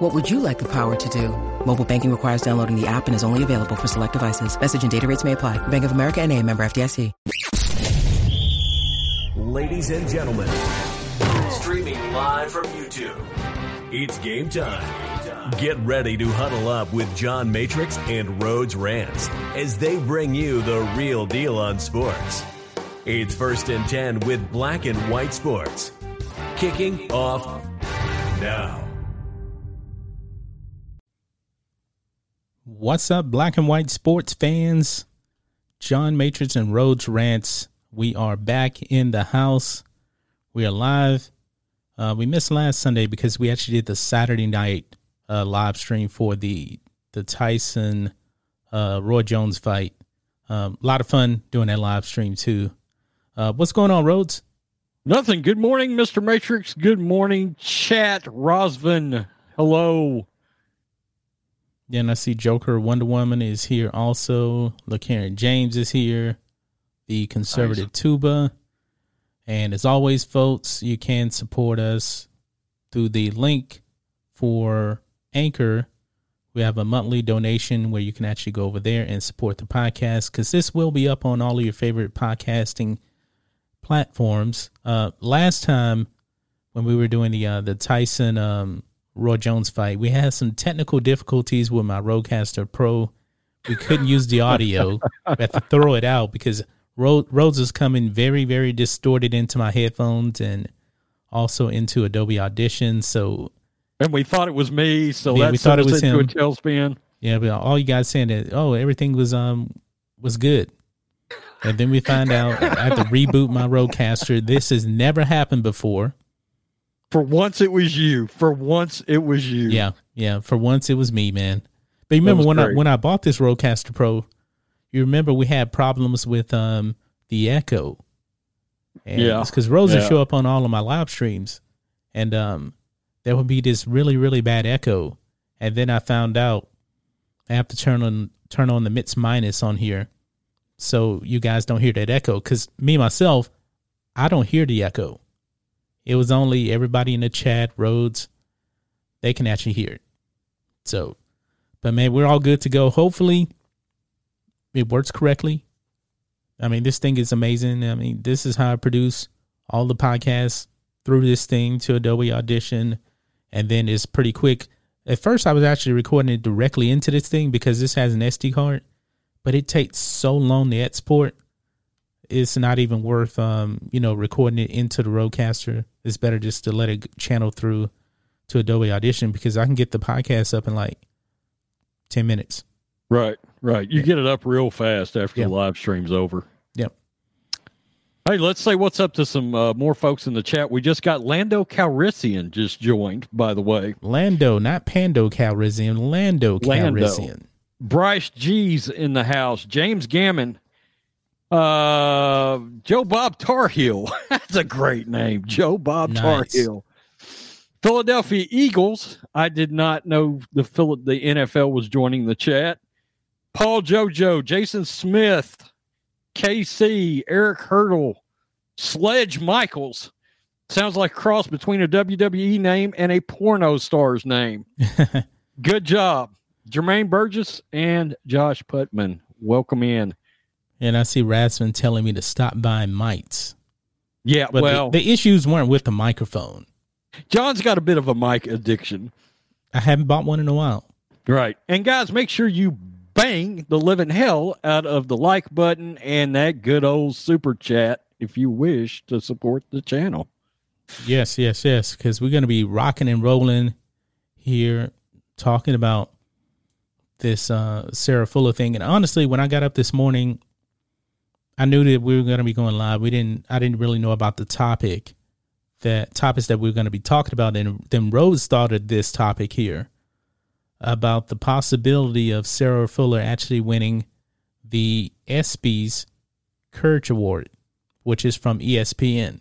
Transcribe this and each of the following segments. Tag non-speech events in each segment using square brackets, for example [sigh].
What would you like the power to do? Mobile banking requires downloading the app and is only available for select devices. Message and data rates may apply. Bank of America and a member FDIC. Ladies and gentlemen, streaming live from YouTube, it's game time. Get ready to huddle up with John Matrix and Rhodes Rants as they bring you the real deal on sports. It's first and 10 with black and white sports. Kicking off now. What's up, black and white sports fans? John Matrix and Rhodes Rants. We are back in the house. We are live. Uh, we missed last Sunday because we actually did the Saturday night uh, live stream for the the Tyson uh, Roy Jones fight. Um, a lot of fun doing that live stream too. Uh, what's going on, Rhodes? Nothing. Good morning, Mr. Matrix. Good morning, chat. Rosvin. Hello. And I see Joker Wonder Woman is here also. Look, Karen James is here. The conservative nice. tuba. And as always, folks, you can support us through the link for Anchor. We have a monthly donation where you can actually go over there and support the podcast because this will be up on all of your favorite podcasting platforms. Uh, last time when we were doing the uh, the Tyson um, Roy Jones fight. We had some technical difficulties with my Rodecaster Pro. We couldn't use the audio. we had to throw it out because Rhodes is coming very, very distorted into my headphones and also into Adobe Audition. So, and we thought it was me. So yeah, we thought it was him. a tailspin. Yeah, but all you guys saying that oh everything was um was good, and then we find out I have to reboot my Rodecaster. This has never happened before. For once, it was you. For once, it was you. Yeah, yeah. For once, it was me, man. But you remember when great. I when I bought this Rodecaster Pro, you remember we had problems with um the echo. And yeah, because Rose yeah. would show up on all of my live streams, and um there would be this really really bad echo, and then I found out I have to turn on turn on the mix minus on here, so you guys don't hear that echo. Because me myself, I don't hear the echo. It was only everybody in the chat, Rhodes, they can actually hear it. So, but man, we're all good to go. Hopefully, it works correctly. I mean, this thing is amazing. I mean, this is how I produce all the podcasts through this thing to Adobe Audition, and then it's pretty quick. At first, I was actually recording it directly into this thing because this has an SD card, but it takes so long to export it's not even worth um, you know recording it into the Rodecaster. It's better just to let it channel through to Adobe Audition because I can get the podcast up in like ten minutes. Right, right. You yeah. get it up real fast after the live stream's over. Yep. Hey, let's say what's up to some uh, more folks in the chat. We just got Lando Calrissian just joined, by the way. Lando, not Pando Calrissian. Lando Calrissian. Lando. Bryce G's in the house. James Gammon uh, Joe Bob Tarheel. [laughs] That's a great name. Joe Bob nice. Tarhill. Philadelphia Eagles. I did not know the the NFL was joining the chat. Paul Jojo, Jason Smith, KC, Eric Hurdle, Sledge Michaels. Sounds like a cross between a WWE name and a porno star's name. [laughs] Good job. Jermaine Burgess and Josh Putman. Welcome in. And I see Rasmus telling me to stop buying mics. Yeah, but well, the, the, issues weren't with the microphone. John's got a bit of a mic addiction. I haven't bought one in a while. Right. And guys, make sure you bang the living hell out of the like button and that good old super chat if you wish to support the channel. Yes, yes, yes. Because we're going to be rocking and rolling here, talking about this uh, Sarah Fuller thing. And honestly, when I got up this morning, I knew that we were going to be going live. We didn't. I didn't really know about the topic, that topics that we were going to be talking about. And then Rose started this topic here about the possibility of Sarah Fuller actually winning the ESPYS Courage Award, which is from ESPN.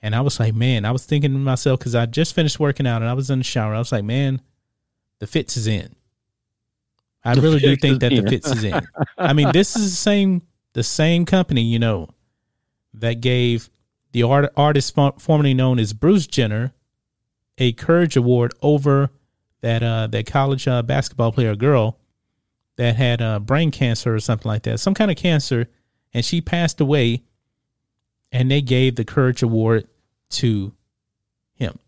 And I was like, man, I was thinking to myself because I just finished working out and I was in the shower. I was like, man, the fits is in. I really do think that the fits is in. [laughs] I mean, this is the same the same company, you know, that gave the art, artist formerly known as Bruce Jenner a Courage Award over that uh, that college uh, basketball player girl that had uh, brain cancer or something like that, some kind of cancer, and she passed away. And they gave the Courage Award to him.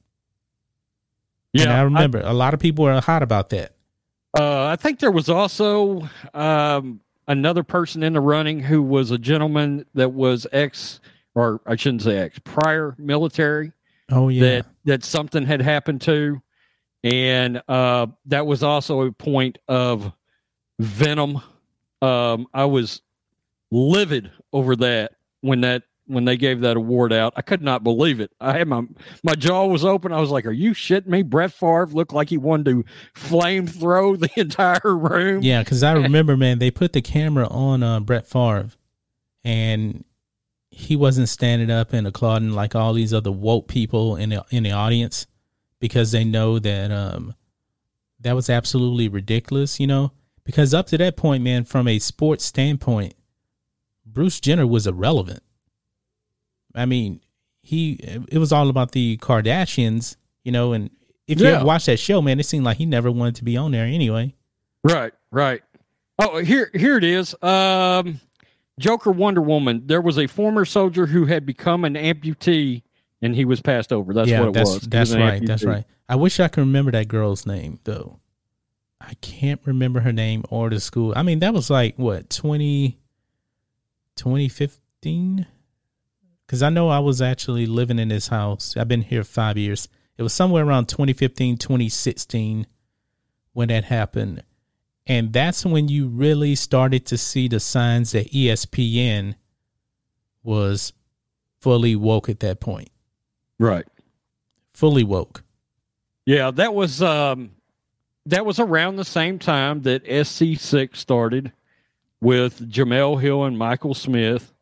Yeah, and I remember I, a lot of people were hot about that. Uh, I think there was also um, another person in the running who was a gentleman that was ex, or I shouldn't say ex, prior military. Oh yeah, that that something had happened to, and uh, that was also a point of venom. Um, I was livid over that when that when they gave that award out. I could not believe it. I had my my jaw was open. I was like, "Are you shitting me?" Brett Favre looked like he wanted to flame throw the [laughs] entire room. Yeah, because I [laughs] remember, man, they put the camera on uh, Brett Favre, and he wasn't standing up and applauding like all these other woke people in the in the audience because they know that um that was absolutely ridiculous, you know. Because up to that point, man, from a sports standpoint, Bruce Jenner was irrelevant I mean, he it was all about the Kardashians, you know, and if you ever watch that show, man, it seemed like he never wanted to be on there anyway. Right, right. Oh, here here it is. Um Joker Wonder Woman. There was a former soldier who had become an amputee and he was passed over. That's yeah, what it that's, was. That's was right. Amputee. That's right. I wish I could remember that girl's name though. I can't remember her name or the school. I mean, that was like what 20 2015 because I know I was actually living in this house. I've been here five years. It was somewhere around 2015, 2016 when that happened. And that's when you really started to see the signs that ESPN was fully woke at that point. Right. Fully woke. Yeah, that was um that was around the same time that SC6 started with Jemele Hill and Michael Smith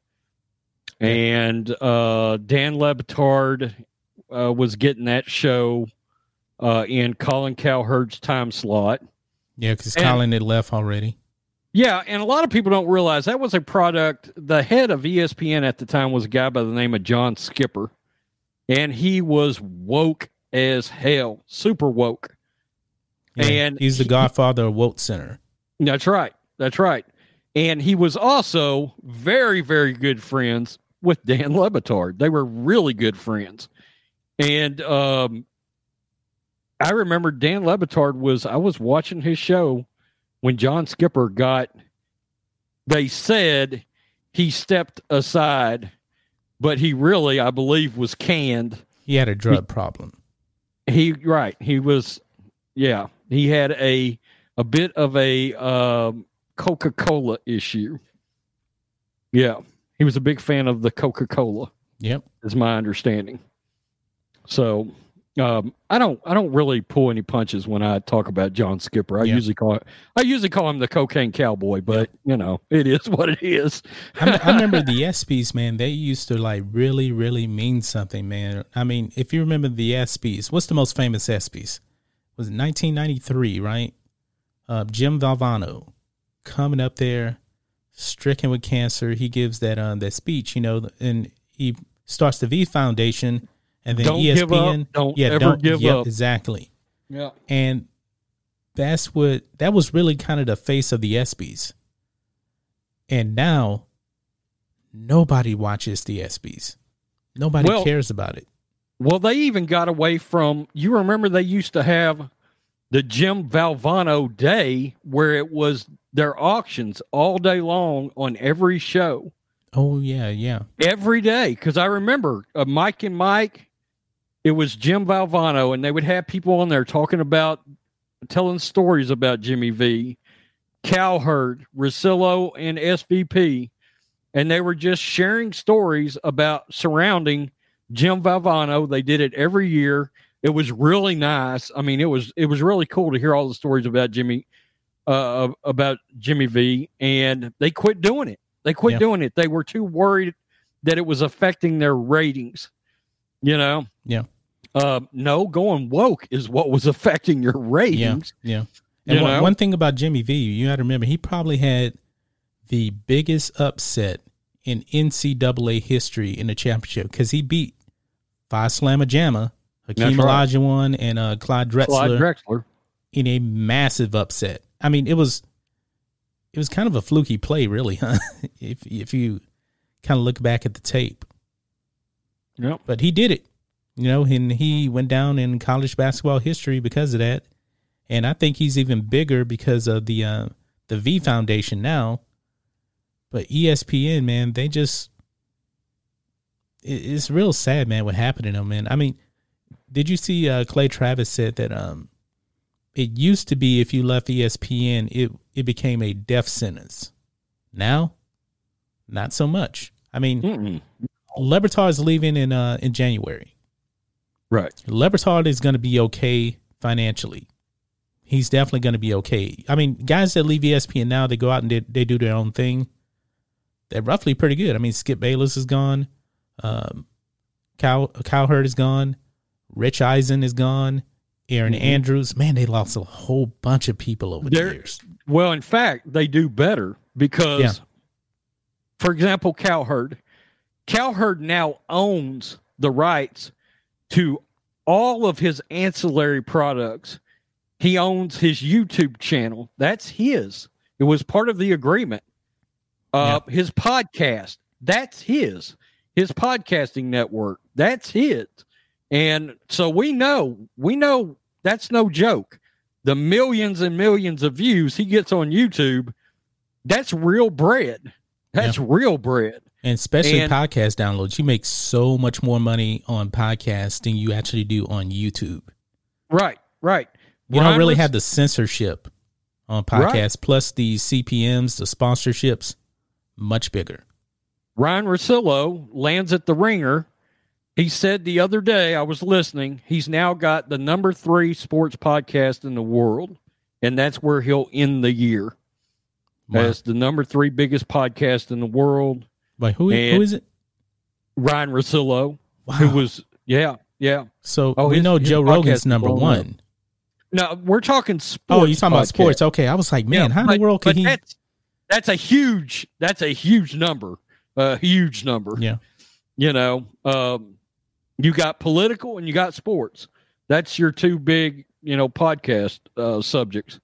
and uh, Dan Le Batard uh, was getting that show uh, in Colin Cowherd's time slot. Yeah, because Colin had left already. Yeah, and a lot of people don't realize that was a product. The head of ESPN at the time was a guy by the name of John Skipper, and he was woke as hell, super woke. Yeah, and he's the godfather of Woke Center. That's right. That's right. And he was also very, very good friends with Dan Le Batard. They were really good friends. And um, I remember Dan Le Batard was, I was watching his show when John Skipper got, they said he stepped aside, but he really, I believe, was canned. He had a drug he, problem. He, right. He was, yeah, he had a, a bit of a um, Coca Cola issue. Yeah. He was a big fan of the Coca Cola. Yep, is my understanding. So um, I don't I don't really pull any punches when I talk about John Skipper. I yep. usually call it, I usually call him the cocaine cowboy, but you know it is what it is. I, I, [laughs] remember the ESPYS, man. They used to like really really mean something, man. I mean, if you remember the ESPYS, what's the most famous ESPYS? Was it 1993, right? Uh, Jim Valvano coming up there stricken with cancer, he gives that um that speech, you know, and he starts the V Foundation, and then don't ESPN, don't yeah, don't give yep, up. exactly, yeah, and that's what that was really kind of the face of the ESPYS, and now nobody watches the ESPYS, nobody well, cares about it. Well, they even got away from. You remember they used to have the Jim Valvano Day, where it was their auctions all day long on every show. Oh yeah, yeah. Every day, because I remember uh, Mike and Mike. It was Jim Valvano, and they would have people on there talking about, telling stories about Jimmy V, Cowherd, Russillo, and SVP, and they were just sharing stories about surrounding Jim Valvano. They did it every year it was really nice. I mean, it was it was really cool to hear all the stories about Jimmy, uh, about Jimmy V, and they quit doing it. They quit yeah. doing it. They were too worried that it was affecting their ratings. You know? Yeah. Uh, no, going woke is what was affecting your ratings. Yeah. yeah. And one, one, thing about Jimmy V, you got to remember, he probably had the biggest upset in NCAA history in the championship because he beat Phi Slamma Jamma, Hakeem right. Olajuwon, and uh, Clyde Drexler, Clyde Drexler in a massive upset. I mean, it was it was kind of a fluky play, really, [laughs] huh? if if you kind of look back at the tape. Yep. But he did it, you know, and he went down in college basketball history because of that. And I think he's even bigger because of the uh, the V Foundation now. But ESPN, man, they just it's real sad, man, what happened to them, man. I mean, did you see uh, Clay Travis said that um it used to be if you left ESPN, it it became a death sentence. Now, not so much. I mean, Mm-mm. Is leaving in uh in January. Right. Le Batard is going to be okay financially. He's definitely going to be okay. I mean, guys that leave ESPN now, they go out and they, they do their own thing. They're roughly pretty good. I mean, Skip Bayless is gone. Um, Cal Cowherd is gone. Rich Eisen is gone. Aaron mm-hmm. Andrews. Man, they lost a whole bunch of people over They're, the years. Well, in fact, they do better because, yeah. for example, Cowherd. Cowherd now owns the rights to all of his ancillary products. He owns his YouTube channel. That's his. It was part of the agreement. Uh, yeah. His podcast. That's his. His podcasting network. That's his. And so we know, we know that's no joke. The millions and millions of views he gets on YouTube, that's real bread. That's yeah. real bread. And especially and, podcast downloads. You make so much more money on podcasts than you actually do on YouTube. Right, right. You don't really have the censorship on podcasts, right. plus the CPMs, the sponsorships, much bigger. Ryan Russillo lands at the ringer he said the other day, I was listening, he's now got the number three sports podcast in the world, and that's where he'll end the year wow. as the number three biggest podcast in the world. By who, who is it? Ryan Russillo, wow. who was, yeah, yeah. So oh, we his, know Joe Rogan's number one. No, we're talking sports. Oh, you're talking podcast. about sports. Okay. I was like, man, yeah, how but, in the world could he? That's, that's a huge, that's a huge number. A huge number. Yeah. You know, um, you got political and you got sports. That's your two big, you know, podcast uh, subjects.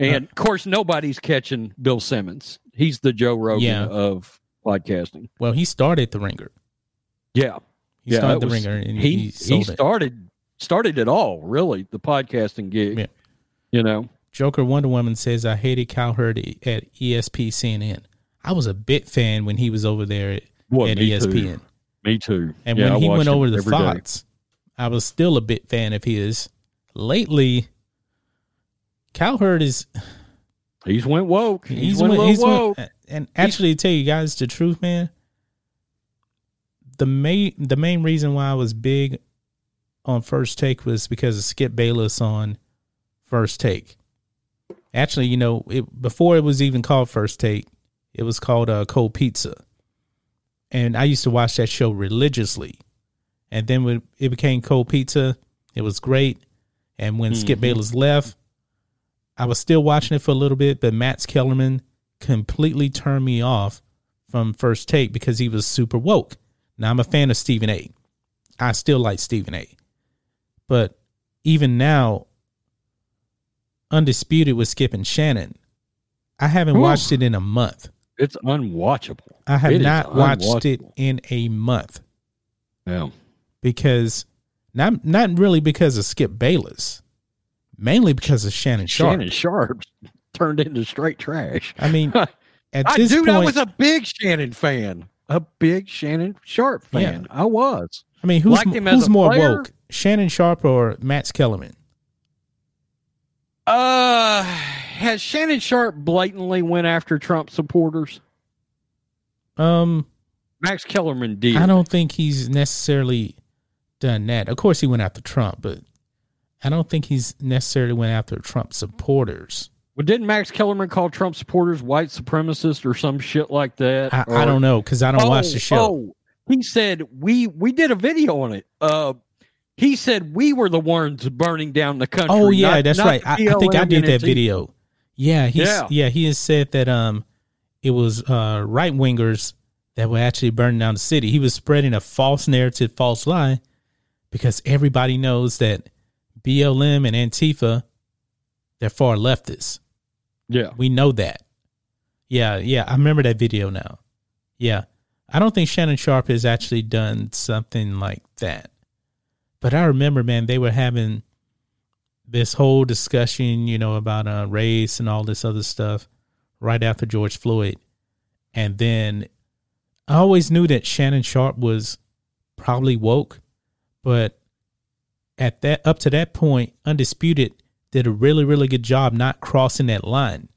And of course, nobody's catching Bill Simmons. He's the Joe Rogan yeah. of podcasting. Well, he started the Ringer. Yeah, he yeah, started the was, Ringer, and he he, he started it. started it all. Really, the podcasting gig. Yeah. You know, Joker Wonder Woman says I hated Cowherd at ESP CNN. I was a bit fan when he was over there at, at ESPN. Too. Me too. And yeah, when he went over the Fox, I was still a bit fan of his. Lately, Cowherd is. He's went woke. He's, he's went, went he's woke. Went, and actually, to tell you guys the truth, man, the main the main reason why I was big on First Take was because of Skip Bayless on First Take. Actually, you know, it, before it was even called First Take, it was called uh, Cold Pizza and I used to watch that show religiously. And then when it became Cold Pizza, it was great. And when mm-hmm. Skip Bayless left, I was still watching it for a little bit, but Max Kellerman completely turned me off from first take because he was super woke. Now I'm a fan of Stephen A. I still like Stephen A. But even now, Undisputed with Skip and Shannon, I haven't Ooh. watched it in a month. It's unwatchable. I have it not watched it in a month. Yeah. Because not not really because of Skip Bayless. Mainly because of Shannon Sharpe. Shannon Sharpe [laughs] turned into straight trash. I mean, [laughs] at I, this dude, point, I was a big Shannon fan. A big Shannon Sharpe fan. Yeah. I was. I mean, who's, who's more player? woke, Shannon Sharpe or Matt Kellerman? Uh, has Shannon Sharpe blatantly went after Trump supporters? Um, Max Kellerman did. I don't think he's necessarily done that. Of course, he went after Trump, but I don't think he's necessarily went after Trump supporters. Well, didn't Max Kellerman call Trump supporters white supremacists or some shit like that? I, I don't know because I don't oh, watch the show. Oh, he said we we did a video on it. Uh, he said we were the ones burning down the country. Oh yeah, not, that's not right. I, I, think I did that video. Yeah, he's yeah. yeah he has said that um it was uh right wingers that were actually burning down the city. He was spreading a false narrative, false lie, because everybody knows that BLM and Antifa they're far leftists. Yeah, we know that. Yeah, yeah, I remember that video now. Yeah, I don't think Shannon Sharpe has actually done something like that. But I remember, man, they were having this whole discussion, you know, about uh, race and all this other stuff right after George Floyd. And then I always knew that Shannon Sharpe was probably woke, but at that up to that point, Undisputed did a really, really good job not crossing that line,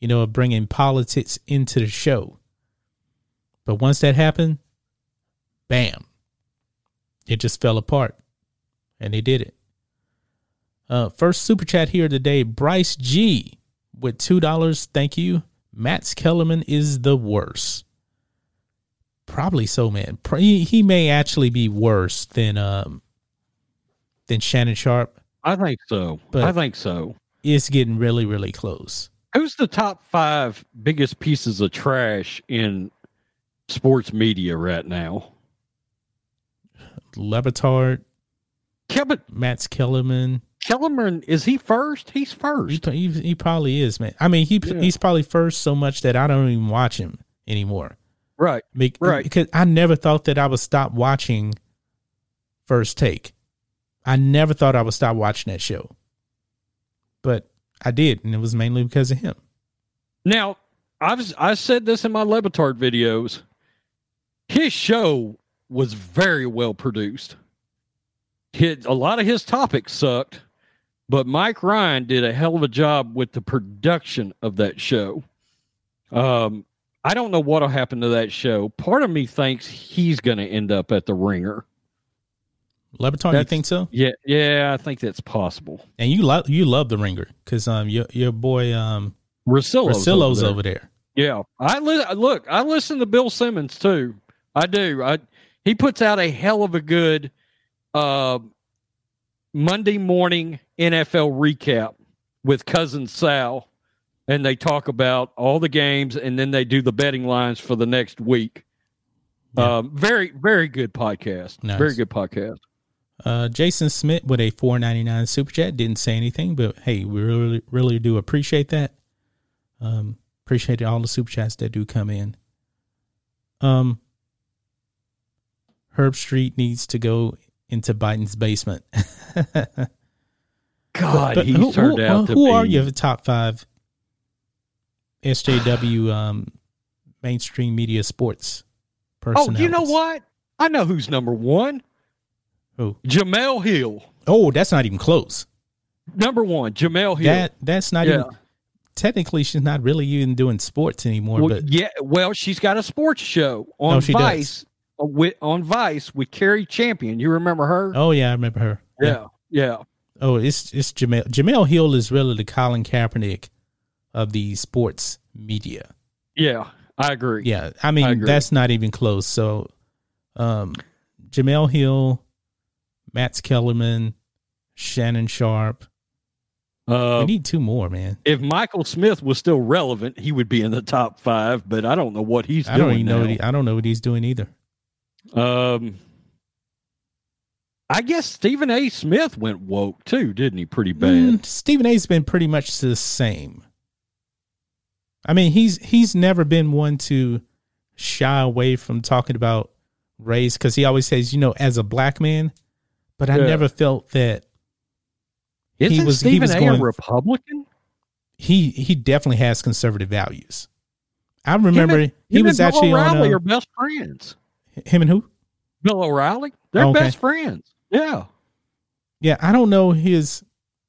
you know, of bringing politics into the show. But once that happened, bam, it just fell apart. And they did it. Uh, first super chat here today Bryce G with $2. Thank you. Max Kellerman is the worst. Probably so, man. He, he may actually be worse than um than Shannon Sharpe. I think so. But I think so. It's getting really, really close. Who's the top five biggest pieces of trash in sports media right now? Le Batard, Kevin, Matt's Kellerman. Kellerman is he first? He's first. He, he, he probably is, man. I mean, he yeah. he's probably first so much that I don't even watch him anymore. Right. Be- right. Because I never thought that I would stop watching First Take. I never thought I would stop watching that show, but I did, and it was mainly because of him. Now, I've I said this in my Le Batard videos. His show was very well produced. His, a lot of his topics sucked, but Mike Ryan did a hell of a job with the production of that show. Um, I don't know what'll happen to that show. Part of me thinks he's going to end up at the Ringer. Le Batard, you think so? Yeah, yeah, I think that's possible. And you love you love the Ringer because um your your boy um Russillo's, Russillo's over, there. over there. Yeah, I li- look. I listen to Bill Simmons too. I do. I he puts out a hell of a good uh, Monday morning NFL recap with cousin Sal, and they talk about all the games, and then they do the betting lines for the next week. Yeah. Um, very, very good podcast. Nice. Very good podcast. Uh, Jason Smith with a four ninety nine super chat didn't say anything, but hey, we really, really do appreciate that. Um, appreciate all the super chats that do come in. Um, Herbstreit needs to go into Biden's basement. [laughs] God, but, he who, turned who, out to who be. are your top five SJW um, mainstream media sports person? Oh, you know what? I know who's number one. Who? Jemele Hill. Oh, that's not even close. Number one, Jemele Hill. That that's not yeah. even technically she's not really even doing sports anymore. Well, but yeah, well, she's got a sports show on no, Vice. Does. With, on Vice with Cari Champion. You remember her? Oh yeah, I remember her. Yeah, yeah. yeah. Oh, it's it's Jemele. Jemele Hill is really the Colin Kaepernick of the sports media. Yeah, I agree. Yeah, I mean I that's not even close. So, um, Jemele Hill, Max Kellerman, Shannon Sharpe. Uh, we need two more, man. If Michael Smith was still relevant, he would be in the top five. But I don't know what he's I doing. Don't know what he, I don't know what he's doing either. Um, I guess Stephen A. Smith went woke too, didn't he? Pretty bad. Mm, Stephen A's been pretty much the same. I mean, he's he's never been one to shy away from talking about race because he always says, you know, as a black man. But I yeah. never felt that Isn't he was Stephen he was a going, a Republican. He he definitely has conservative values. I remember him and, he was actually O'Reilly on. Uh, are best friends. Him and who? Bill O'Reilly. They're okay. best friends. Yeah. Yeah, I don't know his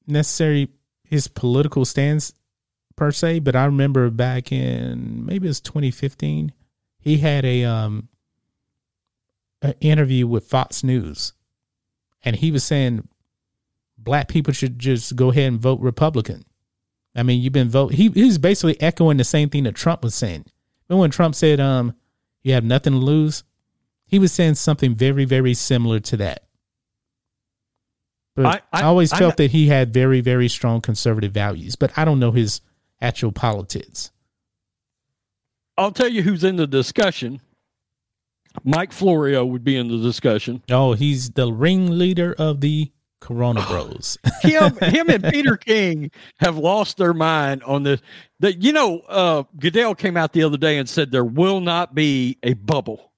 necessary his political stance per se, but I remember back in maybe it was 2015, he had a um an interview with Fox News, and he was saying black people should just go ahead and vote Republican. I mean, you've been vote. He he's basically echoing the same thing that Trump was saying. Remember when Trump said, "Um, you have nothing to lose." He was saying something very, very similar to that. But I, I, I always felt I, that he had very, very strong conservative values, but I don't know his actual politics. I'll tell you who's in the discussion. Mike Florio would be in the discussion. Oh, he's the ringleader of the Corona [sighs] Bros. [laughs] him, him, and Peter [laughs] King have lost their mind on this. That you know, uh, Goodell came out the other day and said there will not be a bubble.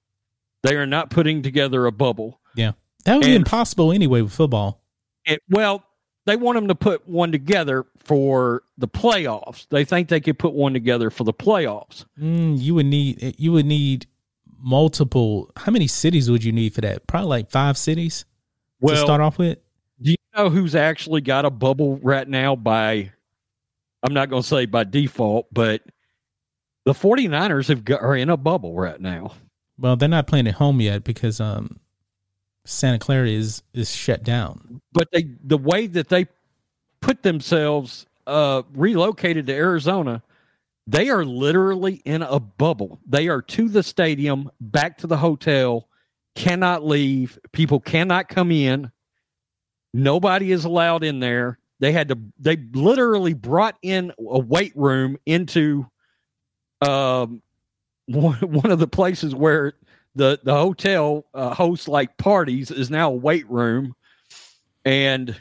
They are not putting together a bubble. Yeah, that would be impossible anyway with football. It, well, they want them to put one together for the playoffs. They think they could put one together for the playoffs. Mm, you would need you would need multiple. How many cities would you need for that? Probably like five cities well, to start off with. Do you know who's actually got a bubble right now by I'm not going to say by default, but the 49ers have got, are in a bubble right now. Well, they're not playing at home yet because um Santa Clara is is shut down. But they the way that they put themselves uh relocated to Arizona, they are literally in a bubble. They are to the stadium, back to the hotel, cannot leave. People cannot come in. Nobody is allowed in there. They had to they literally brought in a weight room into um one, [laughs] one of the places where the the hotel uh, hosts like parties is now a weight room, and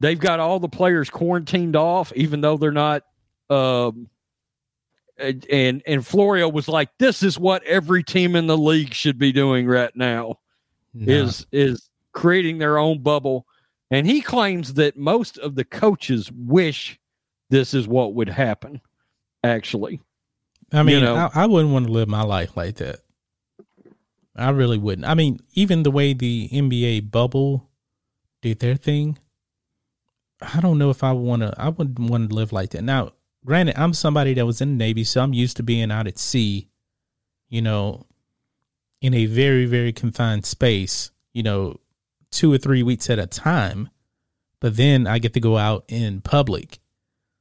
they've got all the players quarantined off, even though they're not. Um, and and Florio was like, "This is what every team in the league should be doing right now, no. is is creating their own bubble." And he claims that most of the coaches wish this is what would happen. Actually, I mean, you know, I, I wouldn't want to live my life like that. I really wouldn't. I mean, even the way the NBA bubble did their thing, I don't know if I want to. I wouldn't want to live like that. Now, granted, I'm somebody that was in the Navy, so I'm used to being out at sea. You know, in a very very confined space. You know, two or three weeks at a time. But then I get to go out in public.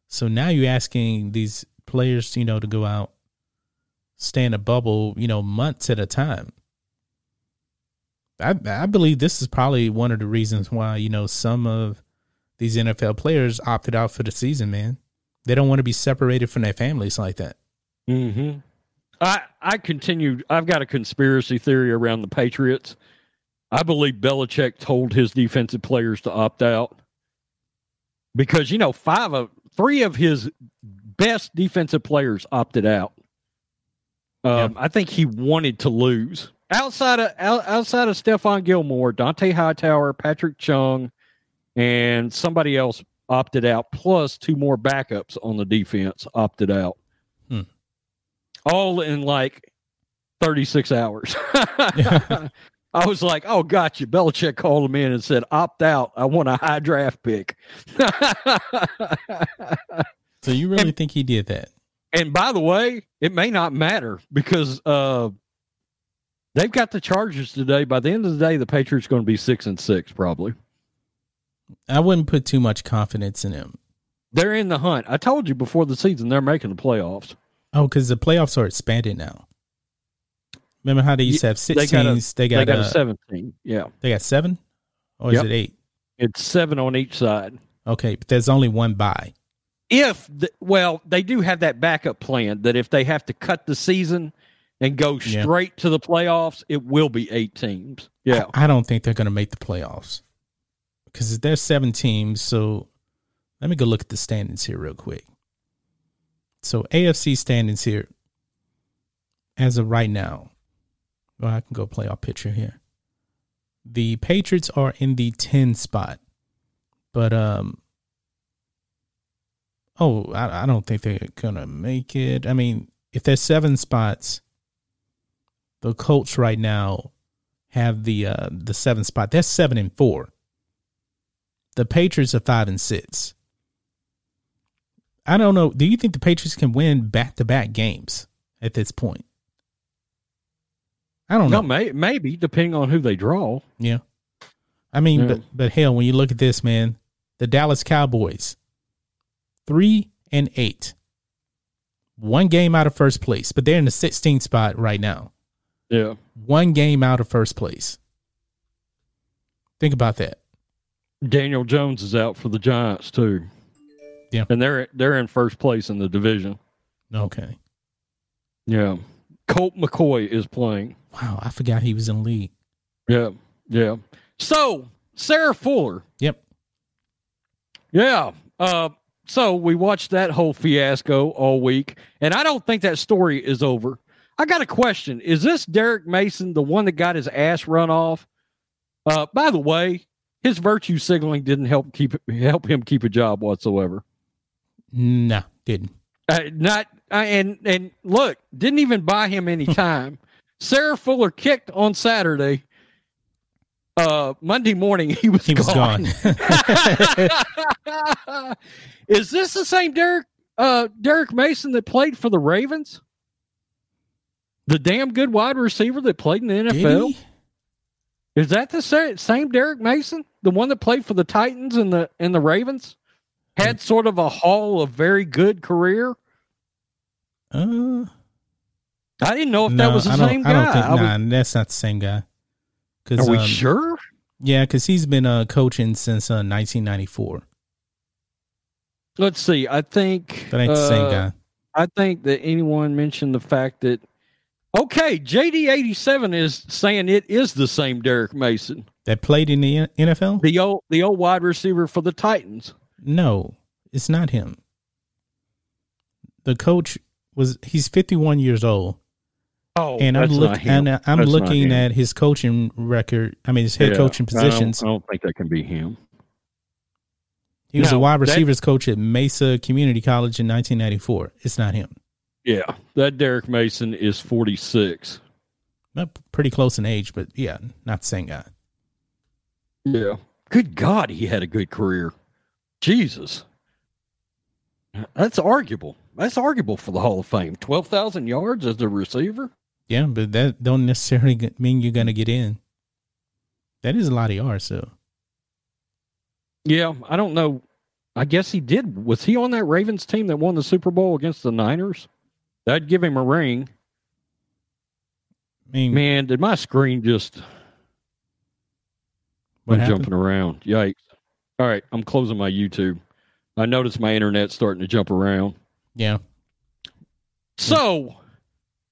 So now you're asking these players, you know, to go out, stay in a bubble, you know, months at a time. I I believe this is probably one of the reasons why you know some of these NFL players opted out for the season. Man, they don't want to be separated from their families like that. Hmm. I I continue. I've got a conspiracy theory around the Patriots. I believe Belichick told his defensive players to opt out because you know five of three of his best defensive players opted out. Um, I think he wanted to lose outside of outside of Stephon Gilmore, Dont'a Hightower, Patrick Chung, and somebody else opted out, plus two more backups on the defense opted out. Hmm. All in like 36 hours. [laughs] [laughs] I was like, oh, gotcha. Belichick called him in and said, opt out. I want a high draft pick. [laughs] so you really and, think he did that? And by the way, it may not matter because uh, They've got the Chargers today. By the end of the day, the Patriots going to be six and six probably. I wouldn't put too much confidence in them. They're in the hunt. I told you before the season they're making the playoffs. Oh, because the playoffs are expanded now. Remember how they used to have six they got teams? A, they got, they got a, a seventeen. Yeah, they got seven, or yep. is it eight? It's seven on each side. Okay, but there's only one bye. If the, well, they do have that backup plan that if they have to cut the season and go straight yeah. to the playoffs, it will be eight teams. Yeah. I, I don't think they're going to make the playoffs because there's seven teams. So let me go look at the standings here real quick. So AFC standings here as of right now. Well, I can go playoff picture here. The Patriots are in the 10 spot. But um oh, I, I don't think they're gonna make it. I mean, if there's seven spots, the Colts right now have the uh, the seventh spot. They're seven and four. The Patriots are five and six. I don't know. Do you think the Patriots can win back to back games at this point? I don't know. May, maybe depending on who they draw. Yeah, I mean, yeah. but but hell, when you look at this, man, the Dallas Cowboys, three and eight. One game out of first place, but they're in the 16th spot right now. Yeah. One game out of first place. Think about that. Daniel Jones is out for the Giants too. Yeah. And they're they're in first place in the division. Okay. Yeah. Colt McCoy is playing. Wow, I forgot he was in league. Yeah. Yeah. So, Sarah Fuller. Yep. Yeah. Uh so we watched that whole fiasco all week, and I don't think that story is over. I got a question. Is this Derek Mason the one that got his ass run off? Uh, by the way, his virtue signaling didn't help keep help him keep a job whatsoever. No, didn't. Uh, not uh, and and look, didn't even buy him any [laughs] time. Sarah Fuller kicked on Saturday. Uh, Monday morning he was he gone. was gone. [laughs] Is this the same Derek uh Derek Mason that played for the Ravens? The damn good wide receiver that played in the NFL? Is that the same Derek Mason, the one that played for the Titans and the and the Ravens, had sort of a haul of very good career? Uh, I didn't know if no, that was the same guy. I don't think. Nah, was, that's not the same guy. Cause, Are we um, sure? Yeah, because he's been uh, coaching since uh, 1994. Let's see. I think that ain't the same uh, guy. I think that anyone mentioned the fact that Okay, JD87 is saying it is the same Derek Mason that played in the NFL. The old the old wide receiver for the Titans. No, it's not him. The coach was he's 51 years old. Oh, and I'm and I'm looking at his coaching record. I mean, his head yeah, coaching positions. I don't, I don't, think that can be him. He was no, a wide receivers that, coach at Mesa Community College in 1994. It's not him. Yeah, that Derek Mason is 46. Not pretty close in age, but yeah, not the same guy. Yeah. Good God, he had a good career. Jesus. That's arguable. That's arguable for the Hall of Fame. 12,000 yards as a receiver? Yeah, but that don't necessarily mean you're going to get in. That is a lot of yards, though. Yeah, I don't know. I guess he did. Was he on that Ravens team that won the Super Bowl against the Niners? That'd give him a ring. I mean, Man, did my screen just what jumping around? Yikes! All right, I'm closing my YouTube. I noticed my internet starting to jump around. Yeah. So,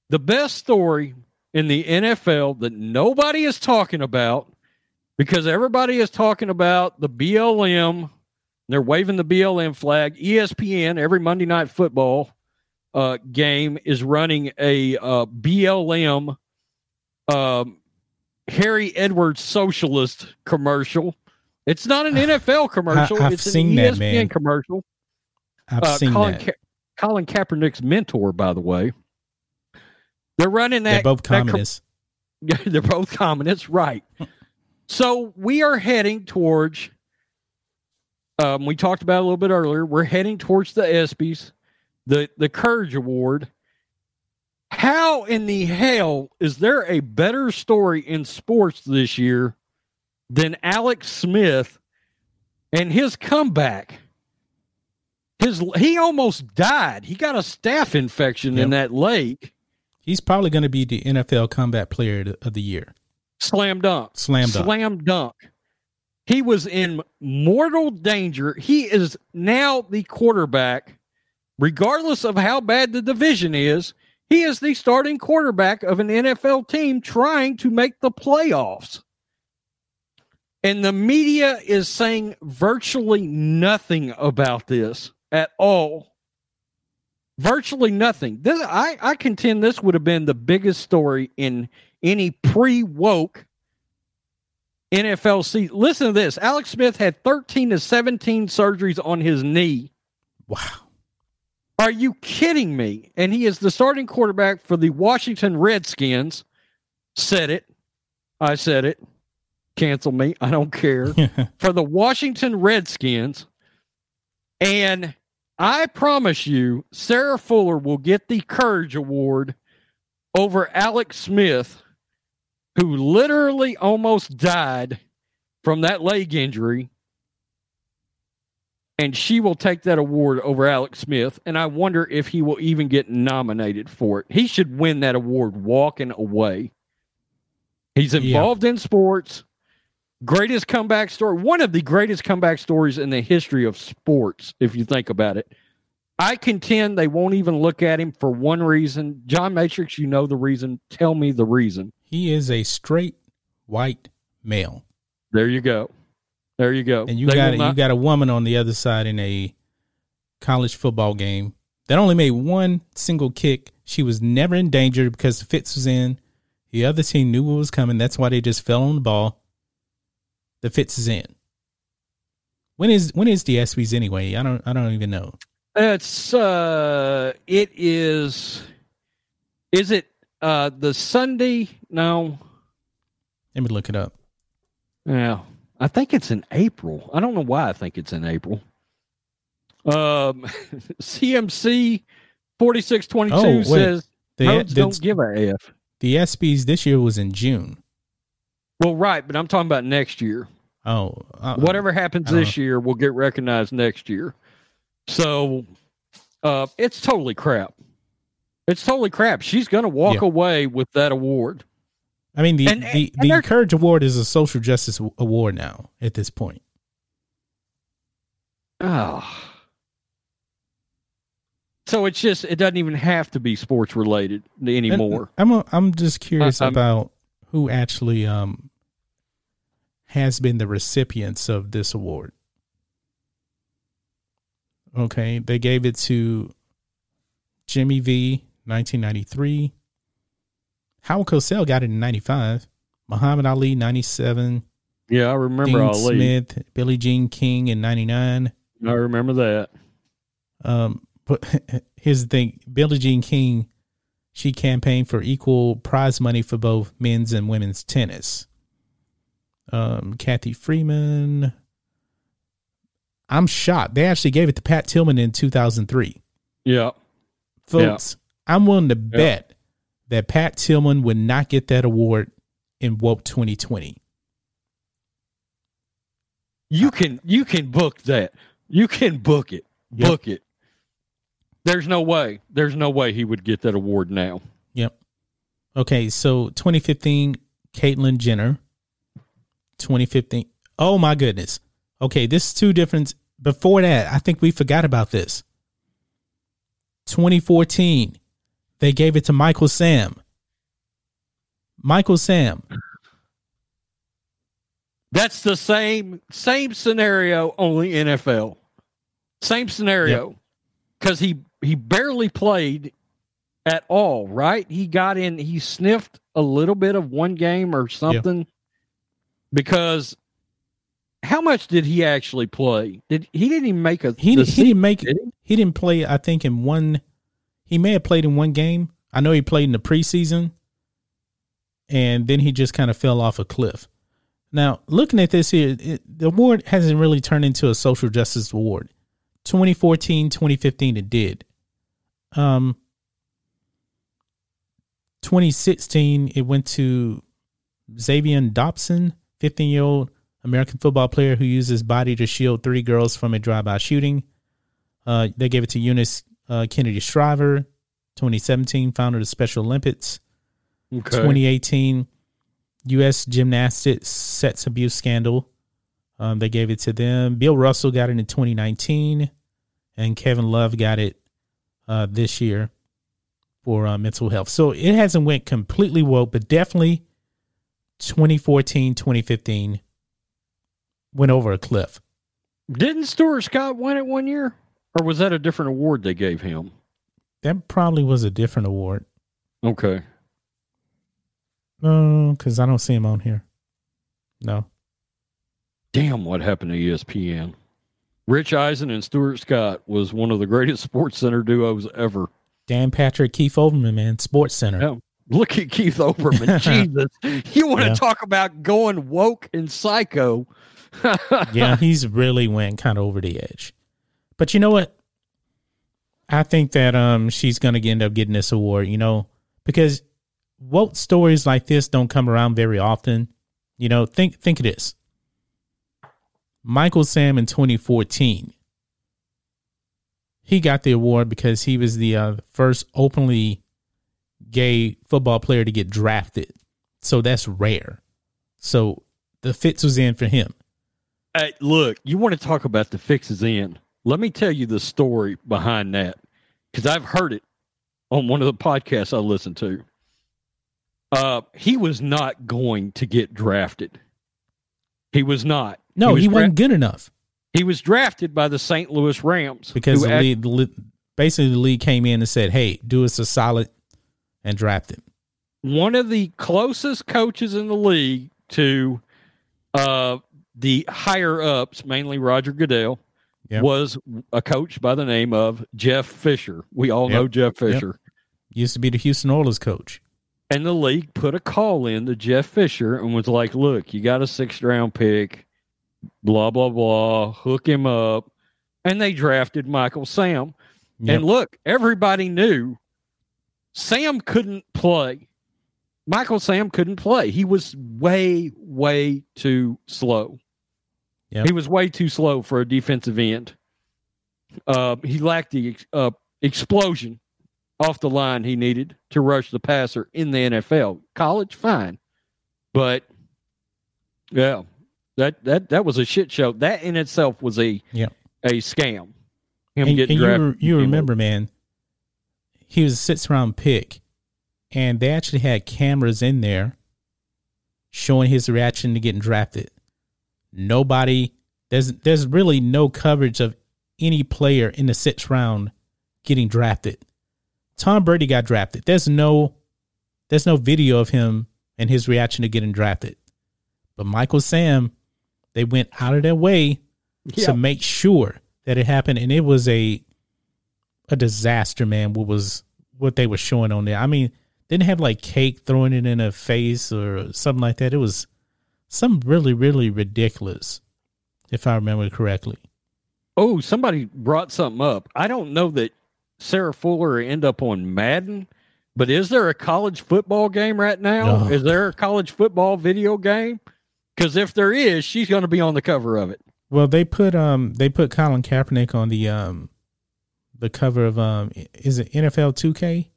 the best story in the NFL that nobody is talking about because everybody is talking about the BLM. They're waving the BLM flag. ESPN every Monday night football uh, game is running a uh, BLM um, Harry Edwards socialist commercial. It's not an [sighs] NFL commercial. I, it's seen an ESPN that, commercial. I've uh, seen Colin that. Ka- Colin Kaepernick's mentor, by the way. They're running that. They're both communists. [laughs] Com- they're both communists, right? so we are heading towards. Um, we talked about a little bit earlier. We're heading towards the ESPYS the the Courage Award. How in the hell is there a better story in sports this year than Alex Smith and his comeback? His he almost died. He got a staph infection yep. in that leg. He's probably going to be the NFL Comeback Player of the Year. Slam dunk. Slam dunk. Slam dunk. He was in mortal danger. He is now the quarterback regardless of how bad the division is, he is the starting quarterback of an NFL team trying to make the playoffs. And the media is saying virtually nothing about this at all. Virtually nothing. This, I, I contend this would have been the biggest story in any pre woke NFL season. Listen to this Alex Smith had 13 to 17 surgeries on his knee. Wow. Are you kidding me? And he is the starting quarterback for the Washington Redskins. Said it. I said it. Cancel me. I don't care. [laughs] for the Washington Redskins. And I promise you, Sarah Fuller will get the Courage Award over Alex Smith, who literally almost died from that leg injury and she will take that award over Alex Smith. And I wonder if he will even get nominated for it. He should win that award walking away. He's involved yeah. in sports. Greatest comeback story. One of the greatest comeback stories in the history of sports, if you think about it. I contend they won't even look at him for one reason. John Matrix, you know the reason. Tell me the reason. He is a straight white male. There you go. There you go. And you they got not- you got a woman on the other side in a college football game that only made one single kick. She was never in danger because Fitz was in. The other team knew what was coming. That's why they just fell on the ball. The Fitz is in. When is when is the ESPYS anyway? I don't I don't even know. It's uh it is is it uh the Sunday? No. Let me look it up. Yeah. I think it's in April. I don't know why I think it's in April. Um, [laughs] CMC forty six twenty two says the, the, don't give a f. The ESPYS this year was in June. Well, right, but I'm talking about next year. Oh, uh, whatever happens this know. year will get recognized next year. So, uh, it's totally crap. It's totally crap. She's going to walk yeah. away with that award. I mean, the and, the, and the Courage Award is a social justice award now at this point. Oh. So it's just it doesn't even have to be sports related anymore. And I'm a, I'm just curious uh, about who actually um has been the recipients of this award. Okay, they gave it to Jimmy V, 1993. Howard Cosell got it in 95. Muhammad Ali, 97. Yeah, I remember Dean Ali. Smith, Billie Jean King in 99. I remember that. Um, but [laughs] here's the thing Billie Jean King, she campaigned for equal prize money for both men's and women's tennis. Um, Cathy Freeman. I'm shocked. They actually gave it to Pat Tillman in 2003. Yeah. Folks, yeah. I'm willing to bet that Pat Tillman would not get that award in Woke 2020. You can you can book that. You can book it. Yep. Book it. There's no way. There's no way he would get that award now. Yep. Okay, so 2015, Caitlyn Jenner. 2015. Oh my goodness. Okay, this is two different. Before that, I think we forgot about this. 2014, they gave it to Michael Sam. Michael Sam. That's the same same scenario, only NFL. Same scenario, because yep. he he barely played at all. Right? He got in. He sniffed a little bit of one game or something. Yep. Because how much did he actually play? Did he didn't even make a he, he didn't make did he? he didn't play. I think in one he may have played in one game. I know he played in the preseason, and then he just kind of fell off a cliff. Now, looking at this here, it, the award hasn't really turned into a social justice award. 2014, 2015, it did. Um, 2016, it went to Xavier Dobson, 15 year old American football player who used his body to shield three girls from a drive by shooting. Uh, they gave it to Eunice uh, Kennedy Shriver, 2017, founder of the Special Olympics. Okay. 2018, U.S. gymnastics sex abuse scandal. Um, they gave it to them. Bill Russell got it in 2019, and Kevin Love got it uh, this year for uh, mental health. So it hasn't went completely woke, but definitely 2014, 2015 went over a cliff. Didn't Stuart Scott win it one year? Or was that a different award they gave him? That probably was a different award. Okay. No, because I don't see him on here. No. Damn, what happened to ESPN? Rich Eisen and Stuart Scott was one of the greatest Sports Center duos ever. Dan Patrick, Keith Olbermann, man, Sports Center. Yeah. Look at Keith Olbermann. [laughs] Jesus. You want to yeah. talk about going woke and psycho. [laughs] yeah, he's really went kind of over the edge. But you know what? I think that um she's gonna end up getting this award, you know, because what stories like this don't come around very often. You know, think think of this. Michael Sam in 2014 he got the award because he was the uh, first openly gay football player to get drafted. So that's rare. So the fix was in for him. Hey, look, you want to talk about the fixes in? Let me tell you the story behind that because I've heard it on one of the podcasts I listened to. Uh, he was not going to get drafted. He was not. No, he, was dra- good enough. He was drafted by the St. Louis Rams because the, act- league, the league, basically the league came in and said, "Hey, do us a solid and draft him." One of the closest coaches in the league to uh, the higher ups, mainly Roger Goodell, yep. was a coach by the name of Jeff Fisher. We all yep. know Jeff Fisher. Yep. Used to be the Houston Oilers coach. And the league put a call in to Jeff Fisher and was like, look, you got a sixth round pick, blah, blah, blah, hook him up. And they drafted Michael Sam. Yep. And look, everybody knew Sam couldn't play. Michael Sam couldn't play. He was way, way too slow. Yep. He was way too slow for a defensive end. Uh, he lacked the uh, explosion off the line he needed to rush the passer in the NFL. College, fine, but yeah, that that that was a shit show. That in itself was a yeah. a scam. Him and, getting and you, you remember, man, he was a sixth round pick, and they actually had cameras in there showing his reaction to getting drafted. Nobody there's there's really no coverage of any player in the sixth round getting drafted. Tom Brady got drafted. There's no there's no video of him and his reaction to getting drafted. But Michael Sam, they went out of their way yep. to make sure that it happened and it was a a disaster, man, what was what they were showing on there. I mean, didn't have like cake throwing it in a face or something like that. It was some really, really ridiculous, if I remember correctly. Oh, somebody brought something up. I don't know that Sarah Fuller end up on Madden, but is there a college football game right now? Is there a college football video game? Because if there is, she's going to be on the cover of it. Well, they put um they put Colin Kaepernick on the um the cover of um is it NFL 2K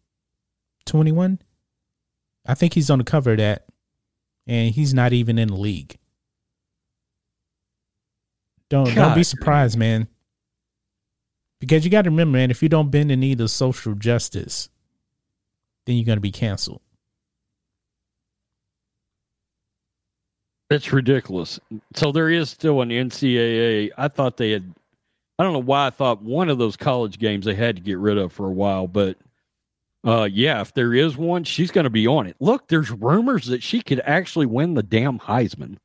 21? I think he's on the cover of that, and he's not even in the league. Don't God. don't be surprised, man. Because you got to remember, man, if you don't bend the knee to social justice, then you're going to be canceled. That's ridiculous. So there is still an NCAA. I thought they had. I don't know why I thought one of those college games they had to get rid of for a while, but uh, yeah, if there is one, she's going to be on it. Look, there's rumors that she could actually win the damn Heisman.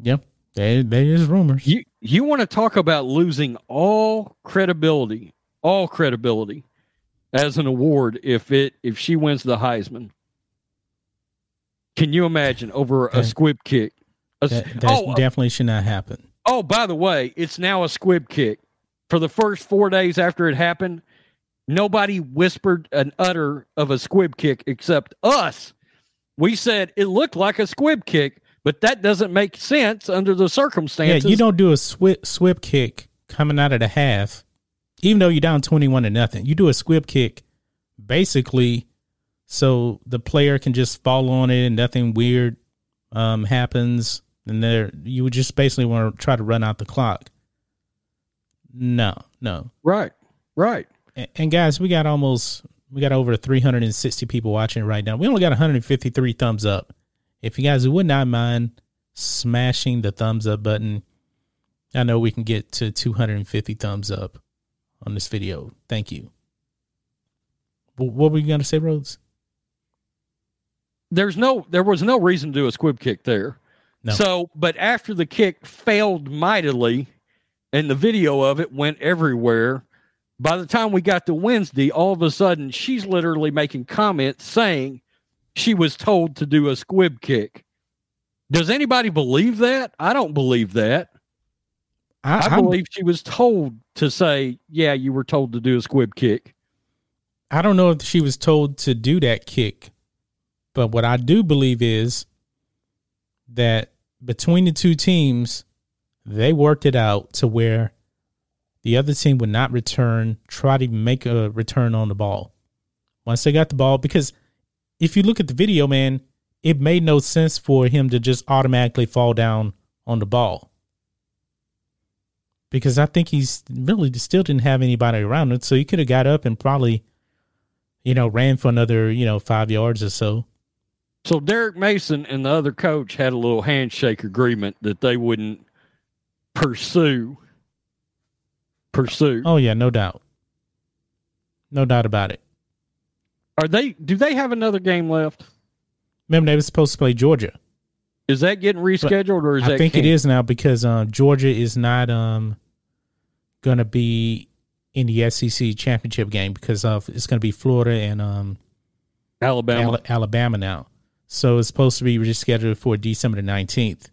Yep. There, there is rumors. You you want to talk about losing all credibility, all credibility as an award if it if she wins the Heisman. Can you imagine over a squib kick? A, that oh, uh, definitely should not happen. Oh, by the way, it's now a squib kick. For the first four days after it happened, nobody whispered an utter of a squib kick except us. We said it looked like a squib kick but that doesn't make sense under the circumstances. Yeah, you don't do a squib, squib kick coming out of the half, even though you're down 21 to nothing. You do a squib kick basically so the player can just fall on it and nothing weird um, happens. And there, you would just basically want to try to run out the clock. No, no. Right, right. And, and guys, we got almost, we got over 360 people watching right now. We only got 153 thumbs up. If you guys would not mind smashing the thumbs up button, I know we can get to 250 thumbs up on this video. Thank you. What were you going to say, Rhodes? There's no, there was no reason to do a squib kick there. No. So, but after the kick failed mightily, and the video of it went everywhere. By the time we got to Wednesday, all of a sudden she's literally making comments saying she was told to do a squib kick. Does anybody believe that? I don't believe that. I, I believe she was told to say, "Yeah, you were told to do a squib kick." I don't know if she was told to do that kick, but what I do believe is that between the two teams, they worked it out to where the other team would not return, try to make a return on the ball. Once they got the ball, because if you look at the video, man, it made no sense for him to just automatically fall down on the ball. Because I think he's really still didn't have anybody around him. So he could have got up and probably, you know, ran for another, you know, five yards or so. So Derek Mason and the other coach had a little handshake agreement that they wouldn't pursue. Pursue. Oh yeah, no doubt. No doubt about it. Are they? Do they have another game left? Remember, they were supposed to play Georgia. Is that getting rescheduled, or is I that? I think it is now because um, Georgia is not um, going to be in the SEC championship game because of it's going to be Florida and um, Alabama. Al- Alabama now. So it's supposed to be rescheduled for December the nineteenth.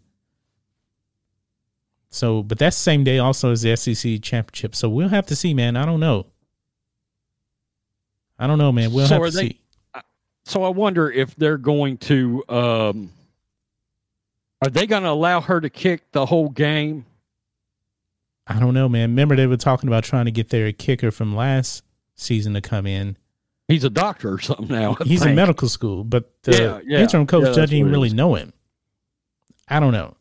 So, but that's the same day also as the SEC championship. So we'll have to see, man. I don't know. I don't know, man. We'll so have to they, see. So I wonder if they're going to um, are they going to allow her to kick the whole game? I don't know, man. Remember they were talking about trying to get their kicker from last season to come in. He's a doctor or something now. I He's think. in medical school, but the yeah, yeah, interim coach yeah, doesn't even really know him. I don't know.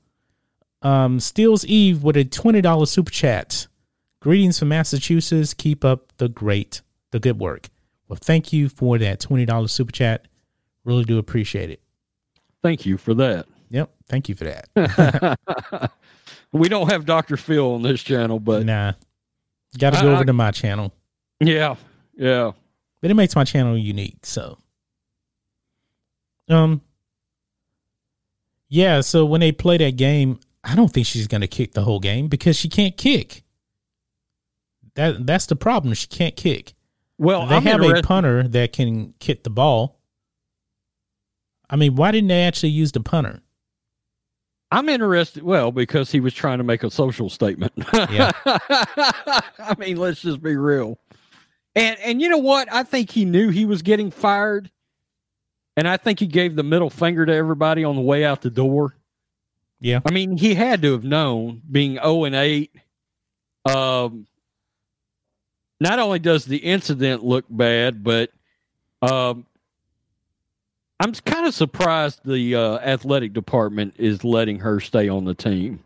Um, Steele's Eve with a twenty dollars super chat. Greetings from Massachusetts. Keep up the great, the good work. Well, thank you for that $20 super chat. Really do appreciate it. Thank you for that. Yep. Thank you for that. [laughs] [laughs] we don't have Dr. Phil on this channel, but. Nah. Got to go I, over to my channel. Yeah. Yeah. But it makes my channel unique. So. Um. Yeah. So when they play that game, I don't think she's going to kick the whole game because she can't kick. That That's the problem. She can't kick. Well, they I'm have a punter that can kick the ball. I mean, why didn't they actually use the punter? I'm interested. Well, because he was trying to make a social statement. Yeah. [laughs] I mean, let's just be real. And and you know what? I think he knew he was getting fired, and I think he gave the middle finger to everybody on the way out the door. Yeah. I mean, he had to have known, being zero oh and eight. Um, not only does the incident look bad, but um, I'm kind of surprised the uh, athletic department is letting her stay on the team.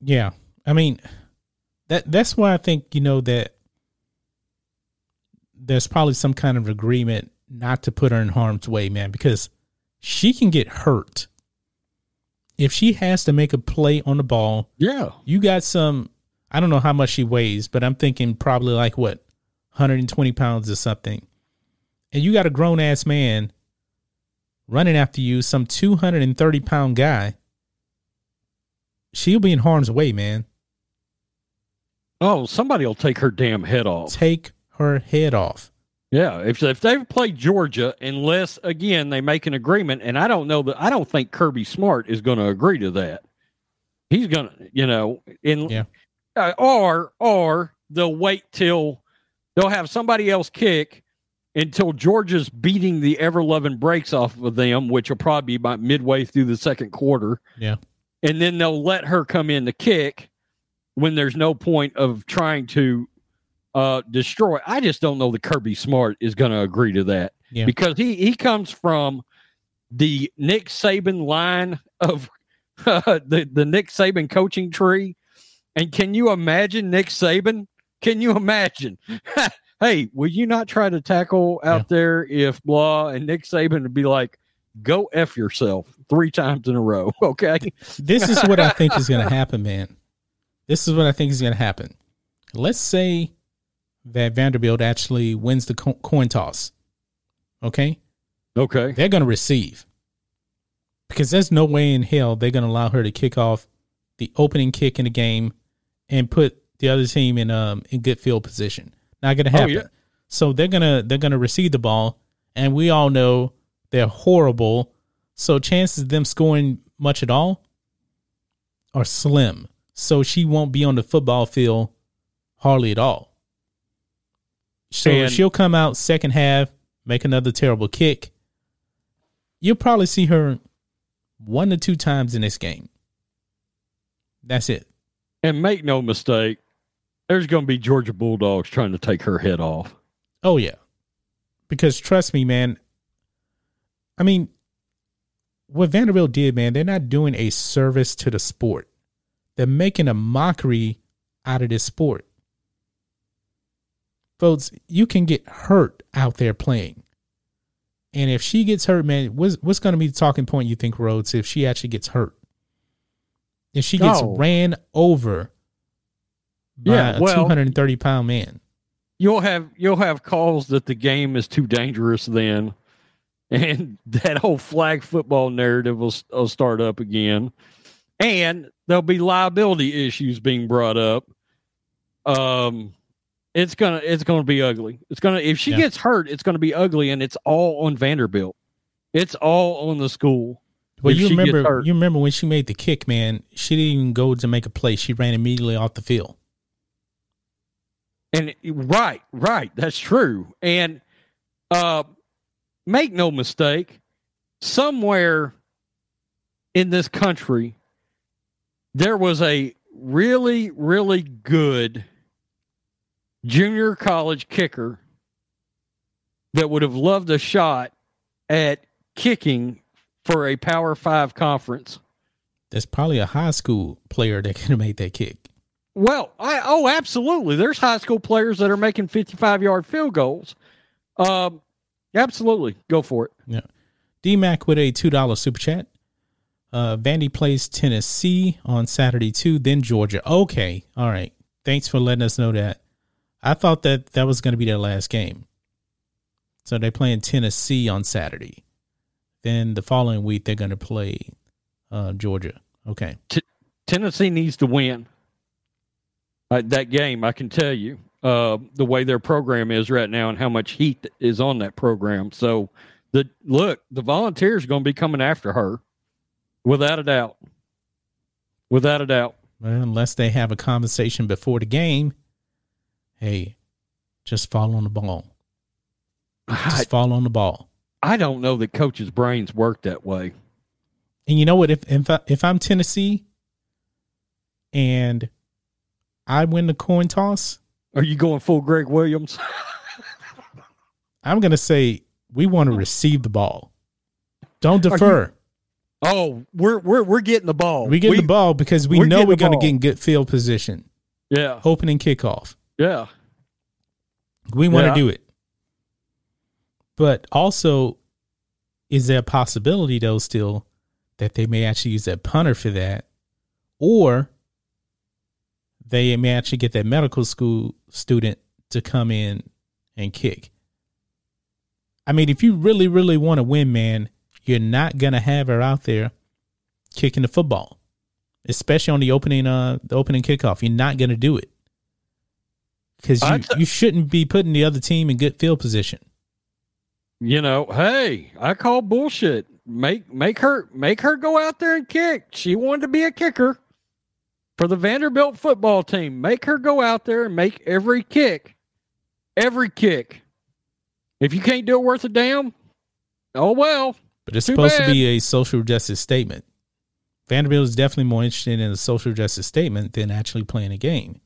Yeah, I mean that that's why I think you know that there's probably some kind of agreement not to put her in harm's way, man, because she can get hurt if she has to make a play on the ball. Yeah, you got some I don't know how much she weighs, but I'm thinking probably like what, 120 pounds or something. And you got a grown ass man running after you, some 230 pound guy. She'll be in harm's way, man. Oh, somebody will take her damn head off. Take her head off. Yeah, if if they play Georgia, unless again they make an agreement, and I don't know that I don't think Kirby Smart is going to agree to that. He's going to, you know, in yeah uh, or or they'll wait till they'll have somebody else kick until Georgia's beating the ever loving breaks off of them, which will probably be about midway through the second quarter. Yeah. And then they'll let her come in to kick when there's no point of trying to uh, destroy. I just don't know that Kirby Smart is going to agree to that yeah. because he, he comes from the Nick Saban line of uh, [laughs] the, the Nick Saban coaching tree and can you imagine Nick Saban? Can you imagine? [laughs] hey, will you not try to tackle out yeah. there if blah and Nick Saban would be like, go F yourself three times in a row. [laughs] Okay. this is what I think is going to happen, man. This is what I think is going to happen. Let's say that Vanderbilt actually wins the coin toss. Okay. Okay. They're going to receive because there's no way in hell they're going to allow her to kick off the opening kick in the game and put the other team in um in good field position. Not gonna oh, happen. Oh, yeah. So they're gonna they're gonna receive the ball, and we all know they're horrible. So chances of them scoring much at all are slim. So she won't be on the football field hardly at all. So and, she'll come out second half, make another terrible kick. You'll probably see her one to two times in this game. That's it. And make no mistake, There's going to be Georgia Bulldogs trying to take her head off. Oh yeah, because trust me, man. I mean, what Vanderbilt did, man, they're not doing a service to the sport. They're making a mockery out of this sport. Folks, you can get hurt out there playing. And if she gets hurt, man, what's, what's going to be the talking point you think, Rhodes, if she actually gets hurt? If she gets oh. ran over by yeah, well, a 230 pound man. You'll have you'll have calls that the game is too dangerous then and [laughs] that whole flag football narrative will, will start up again and there'll be liability issues being brought up um it's gonna it's gonna be ugly. It's gonna if she yeah. gets hurt it's gonna be ugly and it's all on vanderbilt. It's all on the school well you remember you remember when she made the kick man she didn't even go to make a play. She ran immediately off the field. And right right that's true. And uh make no mistake, somewhere in this country, there was a really, really good junior college kicker that would have loved a shot at kicking for a Power Five conference. There's probably a high school player that could have [laughs] made that kick. Well, I oh absolutely. There's high school players that are making 55 yard field goals. Um, Absolutely. Go for it. Yeah. DMAC with a $2 super chat. Uh, Vandy plays Tennessee on Saturday too, then Georgia. Okay. All right. Thanks for letting us know that. I thought that that was going to be their last game. So they're playing Tennessee on Saturday. Then the following week they're going to play uh, Georgia. Okay. T- Tennessee needs to win uh, that game. I can tell you uh, the way their program is right now and how much heat is on that program. So the look, the volunteers are going to be coming after her, without a doubt. Without a doubt. Well, unless they have a conversation before the game, hey, just fall on the ball. Just I, fall on the ball. I don't know that coaches' brains work that way. And you know what? If if, I, if I'm Tennessee and I win the coin toss, are you going full Gregg Williams? [laughs] I'm going to say we want to receive the ball. Don't defer. You, oh, we're we're we're getting the ball. We get the ball because we know we're going to get in good field position. Yeah. Opening kickoff. Yeah. We want to yeah. do it. But also, is there a possibility though still that they may actually use that punter for that? Or they may actually get that medical school student to come in and kick. I mean, if you really, really want to win, man, you're not gonna have her out there kicking the football, especially on the opening, uh, the opening kickoff. You're not gonna do it because you, th- you shouldn't be putting the other team in good field position. You know, hey, I call bullshit. Make make her make her go out there and kick. She wanted to be a kicker for the Vanderbilt football team. Make her go out there and make every kick. Every kick. If you can't do it worth a damn, oh well. But it's supposed bad. to be a social justice statement. Vanderbilt is definitely more interested in a social justice statement than actually playing a game.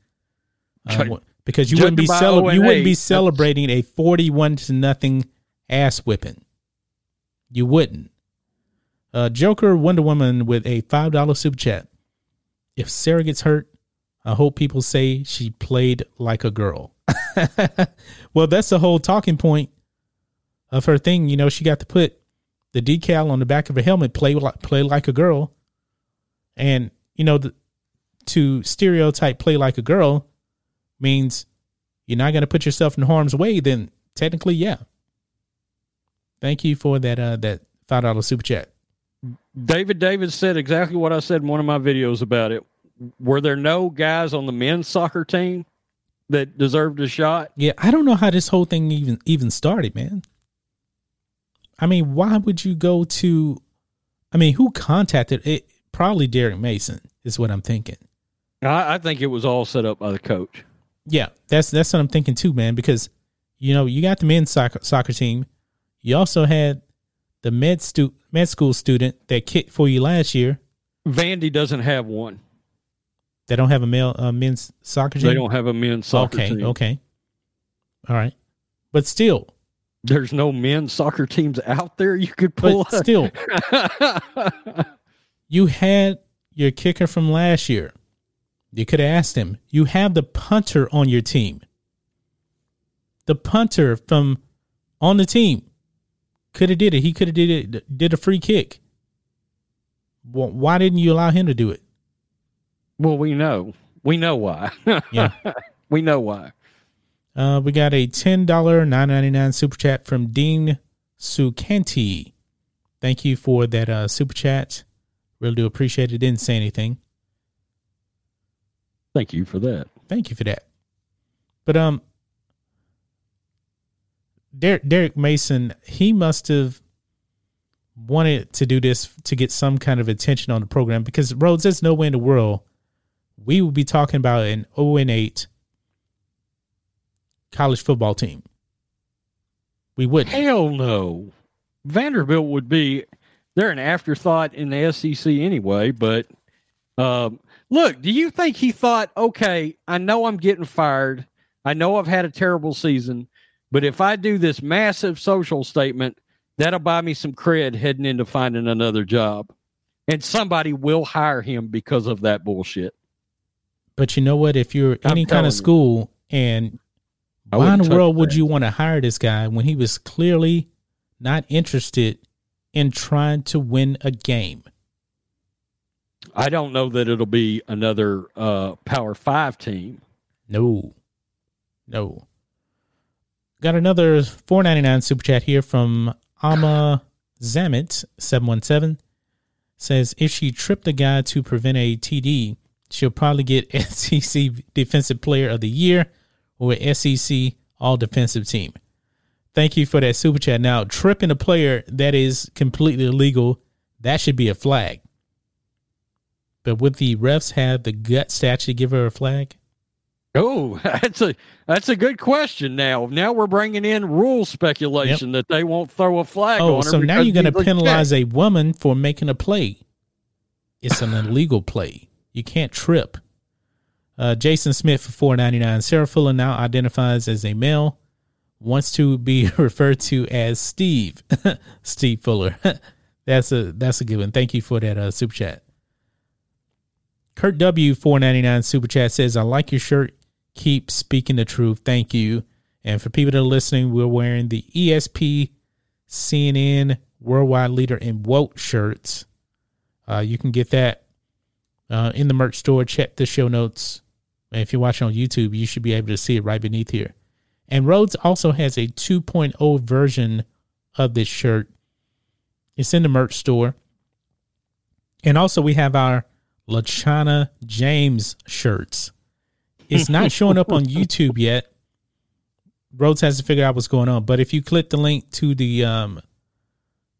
Uh, because you wouldn't be cele- you wouldn't be celebrating a forty-one to nothing ass whipping. You wouldn't. Uh, Joker Wonder Woman with a five dollar super chat if Sarah gets hurt, I hope people say she played like a girl. [laughs] well, that's the whole talking point of her thing. You know, she got to put the decal on the back of her helmet, play like play like a girl, and you know, the, to stereotype play like a girl means you're not going to put yourself in harm's way. Then technically, yeah. Thank you for that uh, that five dollar super chat. David David said exactly what I said in one of my videos about it. Were there no guys on the men's soccer team that deserved a shot? Yeah, I don't know how this whole thing even even started, man. I mean, why would you go to I mean, who contacted it? Probably Derek Mason is what I'm thinking. I, I think it was all set up by the coach. Yeah, that's that's what I'm thinking too, man. Because you know you got the men's soccer soccer team, you also had the med stu- med school student that kicked for you last year. Vandy doesn't have one. They don't have a male uh, men's soccer team. They don't have a men's soccer okay, team. Okay. Okay, all right. But still, there's no men's soccer teams out there you could pull. But still, [laughs] you had your kicker from last year. You could have asked him. You have the punter on your team. The punter from on the team could have did it. He could have did it. Did a free kick. Well, why didn't you allow him to do it? Well, we know. We know why. [laughs] yeah, we know why. Uh, we got a ten dollar nine ninety nine super chat from Dean Sukanti. Thank you for that uh, super chat. Really do appreciate it. Didn't say anything. Thank you for that. Thank you for that. But um, Derek, Derek Mason, he must have wanted to do this to get some kind of attention on the program because Rhodes, there's no way in the world we will be talking about an 0 and 8 college football team. We wouldn't. Hell no. Vanderbilt would be they're an afterthought in the SEC anyway, but um, look, do you think he thought, okay, I know I'm getting fired. I know I've had a terrible season, but if I do this massive social statement, that'll buy me some cred heading into finding another job. And somebody will hire him because of that bullshit. But you know what? If you're I'm any kind of school you. and why in the world would you want to hire this guy when he was clearly not interested in trying to win a game? I don't know that it'll be another uh, Power Five team. No, no. Got another four ninety nine super chat here from Ama Zamit seven one seven. Says if she tripped a guy to prevent a TD, she'll probably get [laughs] SEC Defensive Player of the Year or SEC All Defensive Team. Thank you for that super chat. Now, tripping a player that is completely illegal, that should be a flag. But would the refs have the guts to give her a flag? Oh, [laughs] that's a that's a good question. Now, now we're bringing in rule speculation yep. that they won't throw a flag oh, on her. so now you're going to penalize a woman for making a play. It's an illegal play. You can't trip. Uh, Jason Smith for four ninety nine. Sarah Fuller now identifies as a male, wants to be [laughs] referred to as Steve. [laughs] Steve Fuller. that's a that's a good one. Thank you for that uh, super chat. Kurt W four ninety nine super chat says, "I like your shirt. Keep speaking the truth. Thank you." And for people that are listening, we're wearing the ESP CNN Worldwide Leader in Woke shirts. Uh, you can get that uh, in the merch store. Check the show notes and if you're watching on YouTube, you should be able to see it right beneath here. And Rhodes also has a 2.0 version of this shirt. It's in the merch store. And also, we have our LaChana James shirts. It's not [laughs] showing up on YouTube yet. Rhodes has to figure out what's going on. But if you click the link to the um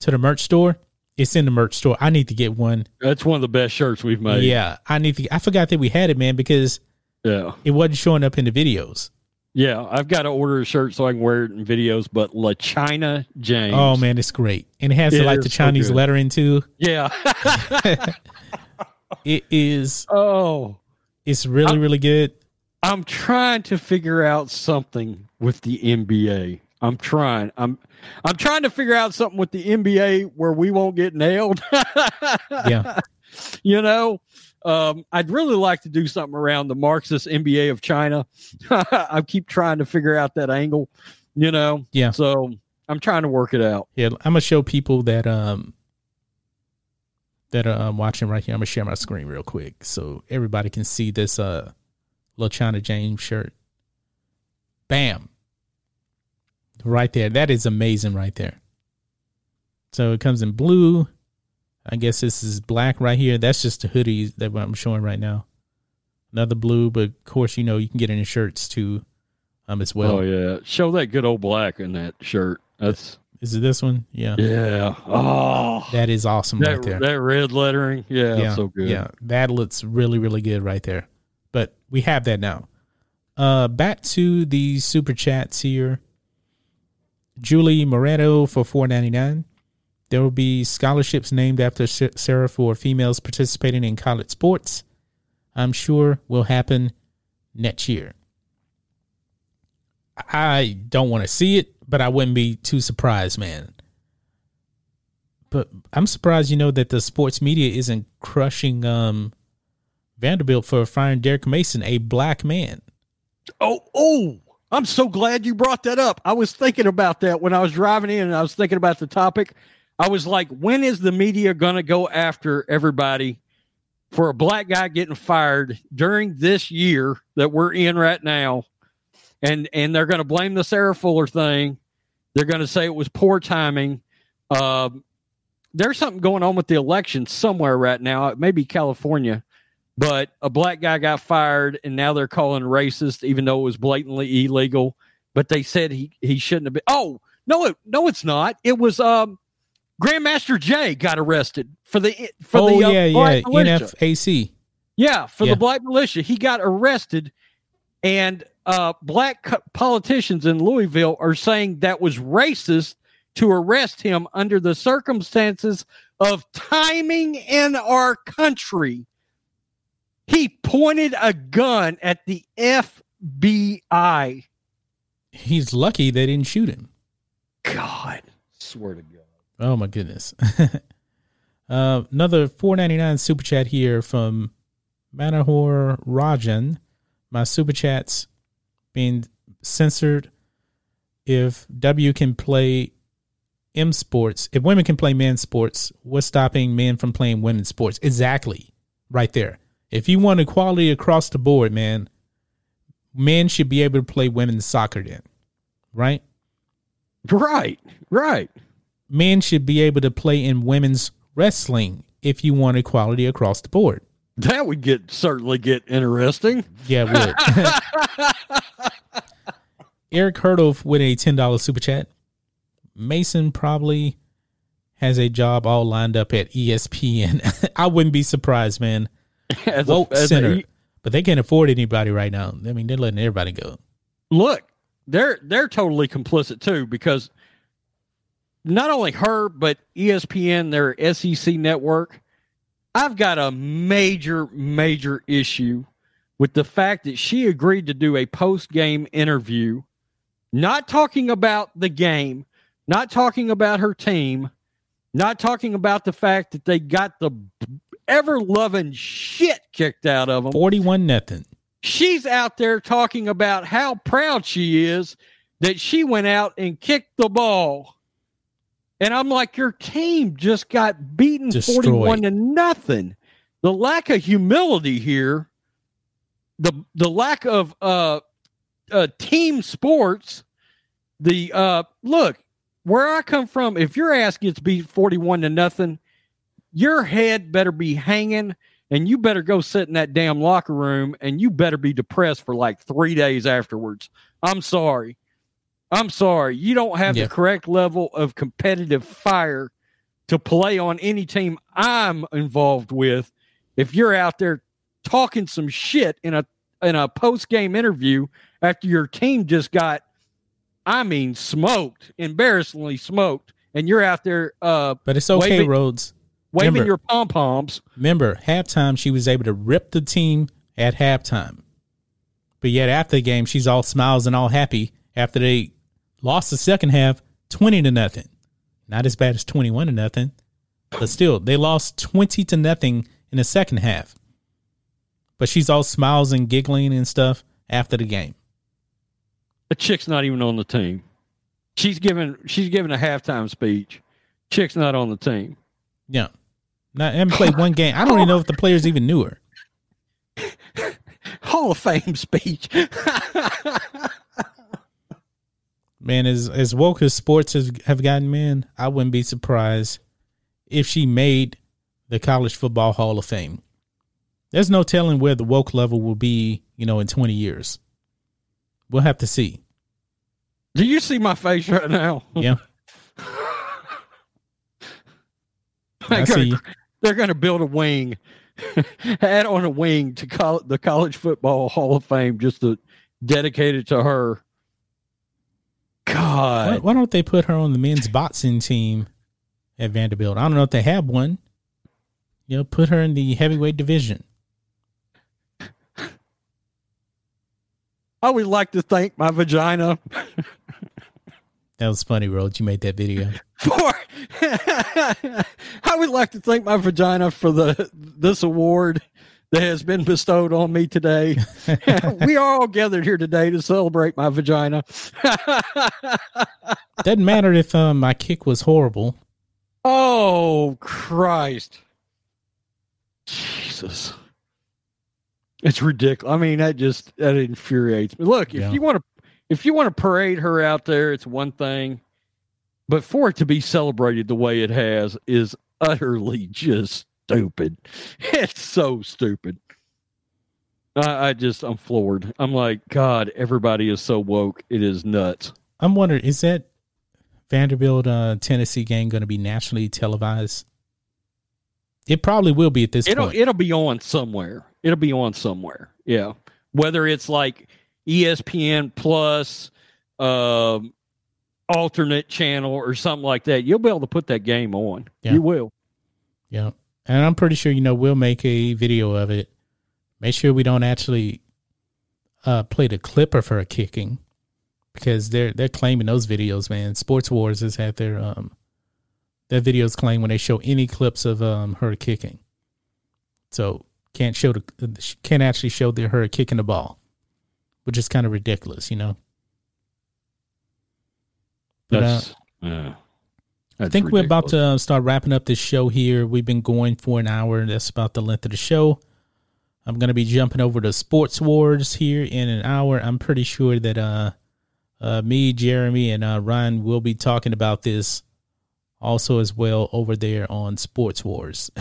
to the merch store, it's in the merch store. I need to get one. That's one of the best shirts we've made. Yeah, I need to. I forgot that we had it, man, because yeah. It wasn't showing up in the videos. Yeah, I've got to order a shirt so I can wear it in videos. But La China James. Oh man, it's great, and it has it like the Chinese so lettering too. Yeah, [laughs] [laughs] it is. Oh, it's really I'm, really good. I'm trying to figure out something with the NBA. I'm trying. I'm I'm trying to figure out something with the NBA where we won't get nailed. [laughs] yeah. You know, um, I'd really like to do something around the Marxist NBA of China. [laughs] I keep trying to figure out that angle, you know. Yeah. So I'm trying to work it out. Yeah, I'm gonna show people that um that are um, watching right here. I'm gonna share my screen real quick so everybody can see this uh little China James shirt. Bam. Right there. That is amazing right there. So it comes in blue, I guess this is black right here. That's just the hoodie that I'm showing right now. Another blue, but of course, you know, you can get any shirts too um as well. Oh yeah. Show that good old black in that shirt. That's is it this one? Yeah. Yeah. Oh that is awesome that, right there. That red lettering. Yeah, yeah, so good. Yeah. That looks really, really good right there. But we have that now. Uh back to the super chats here. Julie Moreno for four ninety nine. There will be scholarships named after Sarah for females participating in college sports. I'm sure will happen next year. I don't want to see it, but I wouldn't be too surprised, man. But I'm surprised, you know, that the sports media isn't crushing um, Vanderbilt for firing Derek Mason, a black man. Oh, oh, I'm so glad you brought that up. I was thinking about that when I was driving in and I was thinking about the topic. I was like, when is the media going to go after everybody for a black guy getting fired during this year that we're in right now? And and they're going to blame the Sarah Fuller thing. They're going to say it was poor timing. Um, there's something going on with the election somewhere right now. It may be California, but a black guy got fired, and now they're calling racist, even though it was blatantly illegal. But they said he he shouldn't have been. Oh no, it, no, it's not. It was um, Grandmaster Jay got arrested for the for oh, the uh, yeah yeah NFAC. Yeah, for yeah. the black militia, he got arrested, and uh, black politicians in Louisville are saying that was racist to arrest him under the circumstances of timing in our country. He pointed a gun at the FBI. He's lucky they didn't shoot him. God, swear to God. Oh my goodness. [laughs] uh, another four ninety nine super chat here from Manahor Rajan. My super chats being censored. If W can play M sports, if women can play men's sports, what's stopping men from playing women's sports? Exactly. Right there. If you want equality across the board, man, men should be able to play women's soccer then. Right? Right. Right. Men should be able to play in women's wrestling if you want equality across the board. That would get certainly get interesting. Yeah, would. [laughs] Eric Hurdle with a ten dollars super chat. Mason probably has a job all lined up at ESPN. [laughs] I wouldn't be surprised, man. [laughs] As Woke a, center, a, but they can't afford anybody right now. I mean, they're letting everybody go. Look, they're they're totally complicit too because not only her but ESPN, their SEC network. I've got a major major issue with the fact that she agreed to do a post game interview, not talking about the game, not talking about her team, not talking about the fact that they got the ever loving shit kicked out of them. 41 nothing. She's out there talking about how proud she is that she went out and kicked the ball. And I'm like, your team just got beaten Destroyed. 41 to nothing. The lack of humility here, the the lack of uh, uh team sports, the uh look, where I come from, if your ass gets beat 41 to nothing, your head better be hanging and you better go sit in that damn locker room and you better be depressed for like three days afterwards. I'm sorry. I'm sorry. You don't have yeah. the correct level of competitive fire to play on any team I'm involved with. If you're out there talking some shit in a in a post game interview after your team just got I mean, smoked, embarrassingly smoked, and you're out there. Uh, but it's okay, waving, Rhodes. Waving remember, your pom poms. Remember, halftime she was able to rip the team at halftime, but yet after the game she's all smiles and all happy after they lost the second half, twenty to nothing. Not as bad as twenty-one to nothing, but still they lost twenty to nothing in the second half. But she's all smiles and giggling and stuff after the game. A chick's not even on the team. She's giving she's giving a halftime speech. Chick's not on the team. Yeah. Not haven't played one game. I don't even know if the players even knew her. [laughs] Hall of Fame speech. [laughs] man, as as woke as sports has have gotten, man, I wouldn't be surprised if she made the college football Hall of Fame. There's no telling where the woke level will be, you know, in 20 years. We'll have to see. Do you see my face right now? Yeah. [laughs] I see you. They're going to build a wing, [laughs] add on a wing to call the College Football Hall of Fame just to dedicate it to her. God. Why, why, don't they put her on the men's boxing team at Vanderbilt? I don't know if they have one. You know, put her in the heavyweight division. I would like to thank my vagina. that was funny, World. You made that video. [laughs] For [laughs] I would like to thank my vagina for the this award that has been bestowed on me today. [laughs] we are all gathered here today to celebrate my vagina. [laughs] Doesn't matter if um, my kick was horrible. Oh Christ. Jesus. It's ridiculous. I mean, that just that infuriates me. Look, if yeah. you want to if you want to parade her out there, it's one thing. But for it to be celebrated the way it has is utterly just stupid. [laughs] It's so stupid. I, I just I'm floored. I'm like, God, everybody is so woke. It is nuts. I'm wondering, is that Vanderbilt uh, Tennessee game going to be nationally televised? It probably will be at this it'll, point. It'll be on somewhere. It'll be on somewhere. Yeah. Whether it's like ESPN plus, um, alternate channel or something like that, you'll be able to put that game on. Yeah. You will. Yeah. And I'm pretty sure, you know, we'll make a video of it. Make sure we don't actually uh, play the clip of her kicking because they're they're claiming those videos, man. Sports Wars has had their um their videos claim when they show any clips of um her kicking. So can't show the can't actually show the, her kicking the ball, which is kind of ridiculous, you know. But, That's, uh, yeah. I think ridiculous. we're about to start wrapping up this show here. We've been going for an hour. That's about the length of the show. I'm going to be jumping over to Sports Wars here in an hour. I'm pretty sure that uh, uh, me, Jeremy, and uh, Ryan will be talking about this also as well over there on Sports Wars.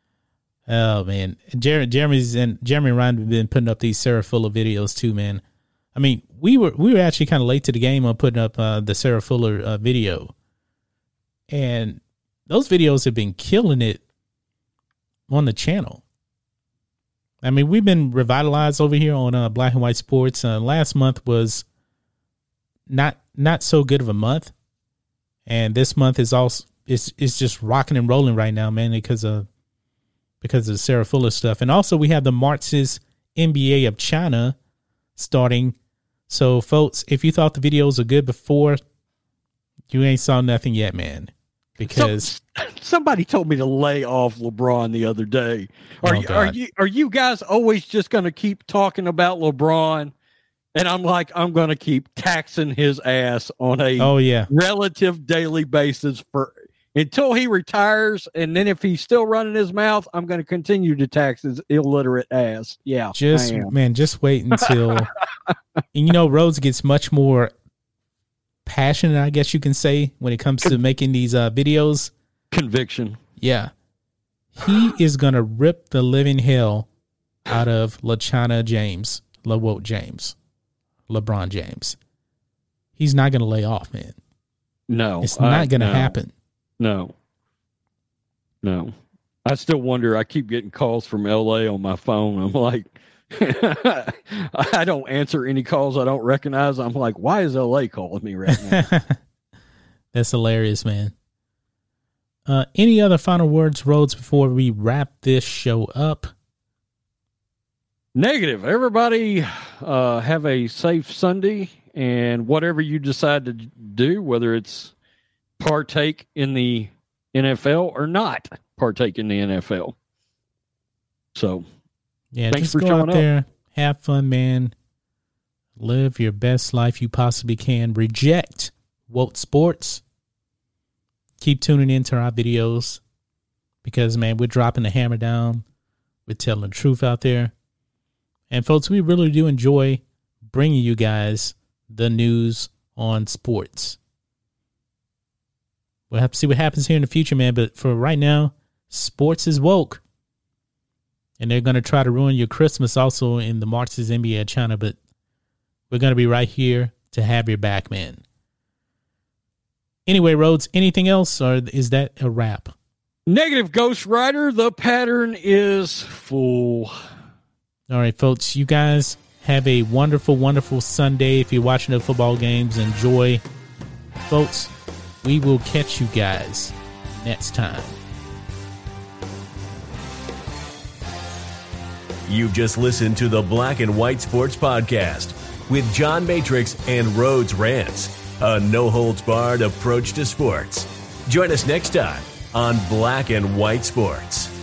[laughs] oh man, Jeremy, Jeremy's and Jeremy and Ryan have been putting up these Sarah Fuller videos too, man. I mean, we were we were actually kind of late to the game on putting up uh, the Sarah Fuller uh, video, and those videos have been killing it on the channel. I mean, we've been revitalized over here on uh, Black and White Sports. Uh, last month was not not so good of a month, and this month is also it's it's just rocking and rolling right now, man, because of because of Sarah Fuller stuff, and also we have the Marx's NBA of China starting. So, folks, if you thought the videos were good before, you ain't saw nothing yet, man. Because [clears throat] somebody told me to lay off LeBron the other day. Are, oh, you, are you are you guys always just going to keep talking about LeBron? And I'm like, I'm going to keep taxing his ass on a oh yeah. relative daily basis for until he retires, and then if he's still running his mouth, I'm going to continue to tax his illiterate ass. Yeah, just man, just wait [laughs] until and you know Rhodes gets much more passionate, I guess you can say, when it comes to making these uh, videos. Conviction. Yeah, he is going to rip the living hell out of LaChana James, LaWote James. LeBron James. He's not going to lay off, man. No, it's not going to no, happen. No, no. I still wonder. I keep getting calls from LA on my phone. I'm like, [laughs] I don't answer any calls I don't recognize. I'm like, why is LA calling me right now? [laughs] That's hilarious, man. Uh, any other final words, Rhodes, before we wrap this show up? Negative. Everybody uh, have a safe Sunday, and whatever you decide to do, whether it's partake in the NFL or not partake in the NFL. So, yeah, thanks for go out there, up. have fun, man. Live your best life you possibly can. Reject woke sports. Keep tuning into our videos because, man, we're dropping the hammer down. We're telling the truth out there. And folks, we really do enjoy bringing you guys the news on sports. We'll have to see what happens here in the future, man. But for right now, sports is woke. And they're going to try to ruin your Christmas also in the Marxist NBA China. But we're going to be right here to have your back, man. Anyway, Rhodes, anything else, or is that a wrap? Negative Ghost Rider. The pattern is full. All right, folks, you guys have a wonderful, wonderful Sunday. If you're watching the football games, enjoy. Folks, we will catch you guys next time. You've just listened to the Black and White Sports Podcast. with John Matrix and Rhodes Rants, a no holds barred approach to sports. Join us next time on Black and White Sports.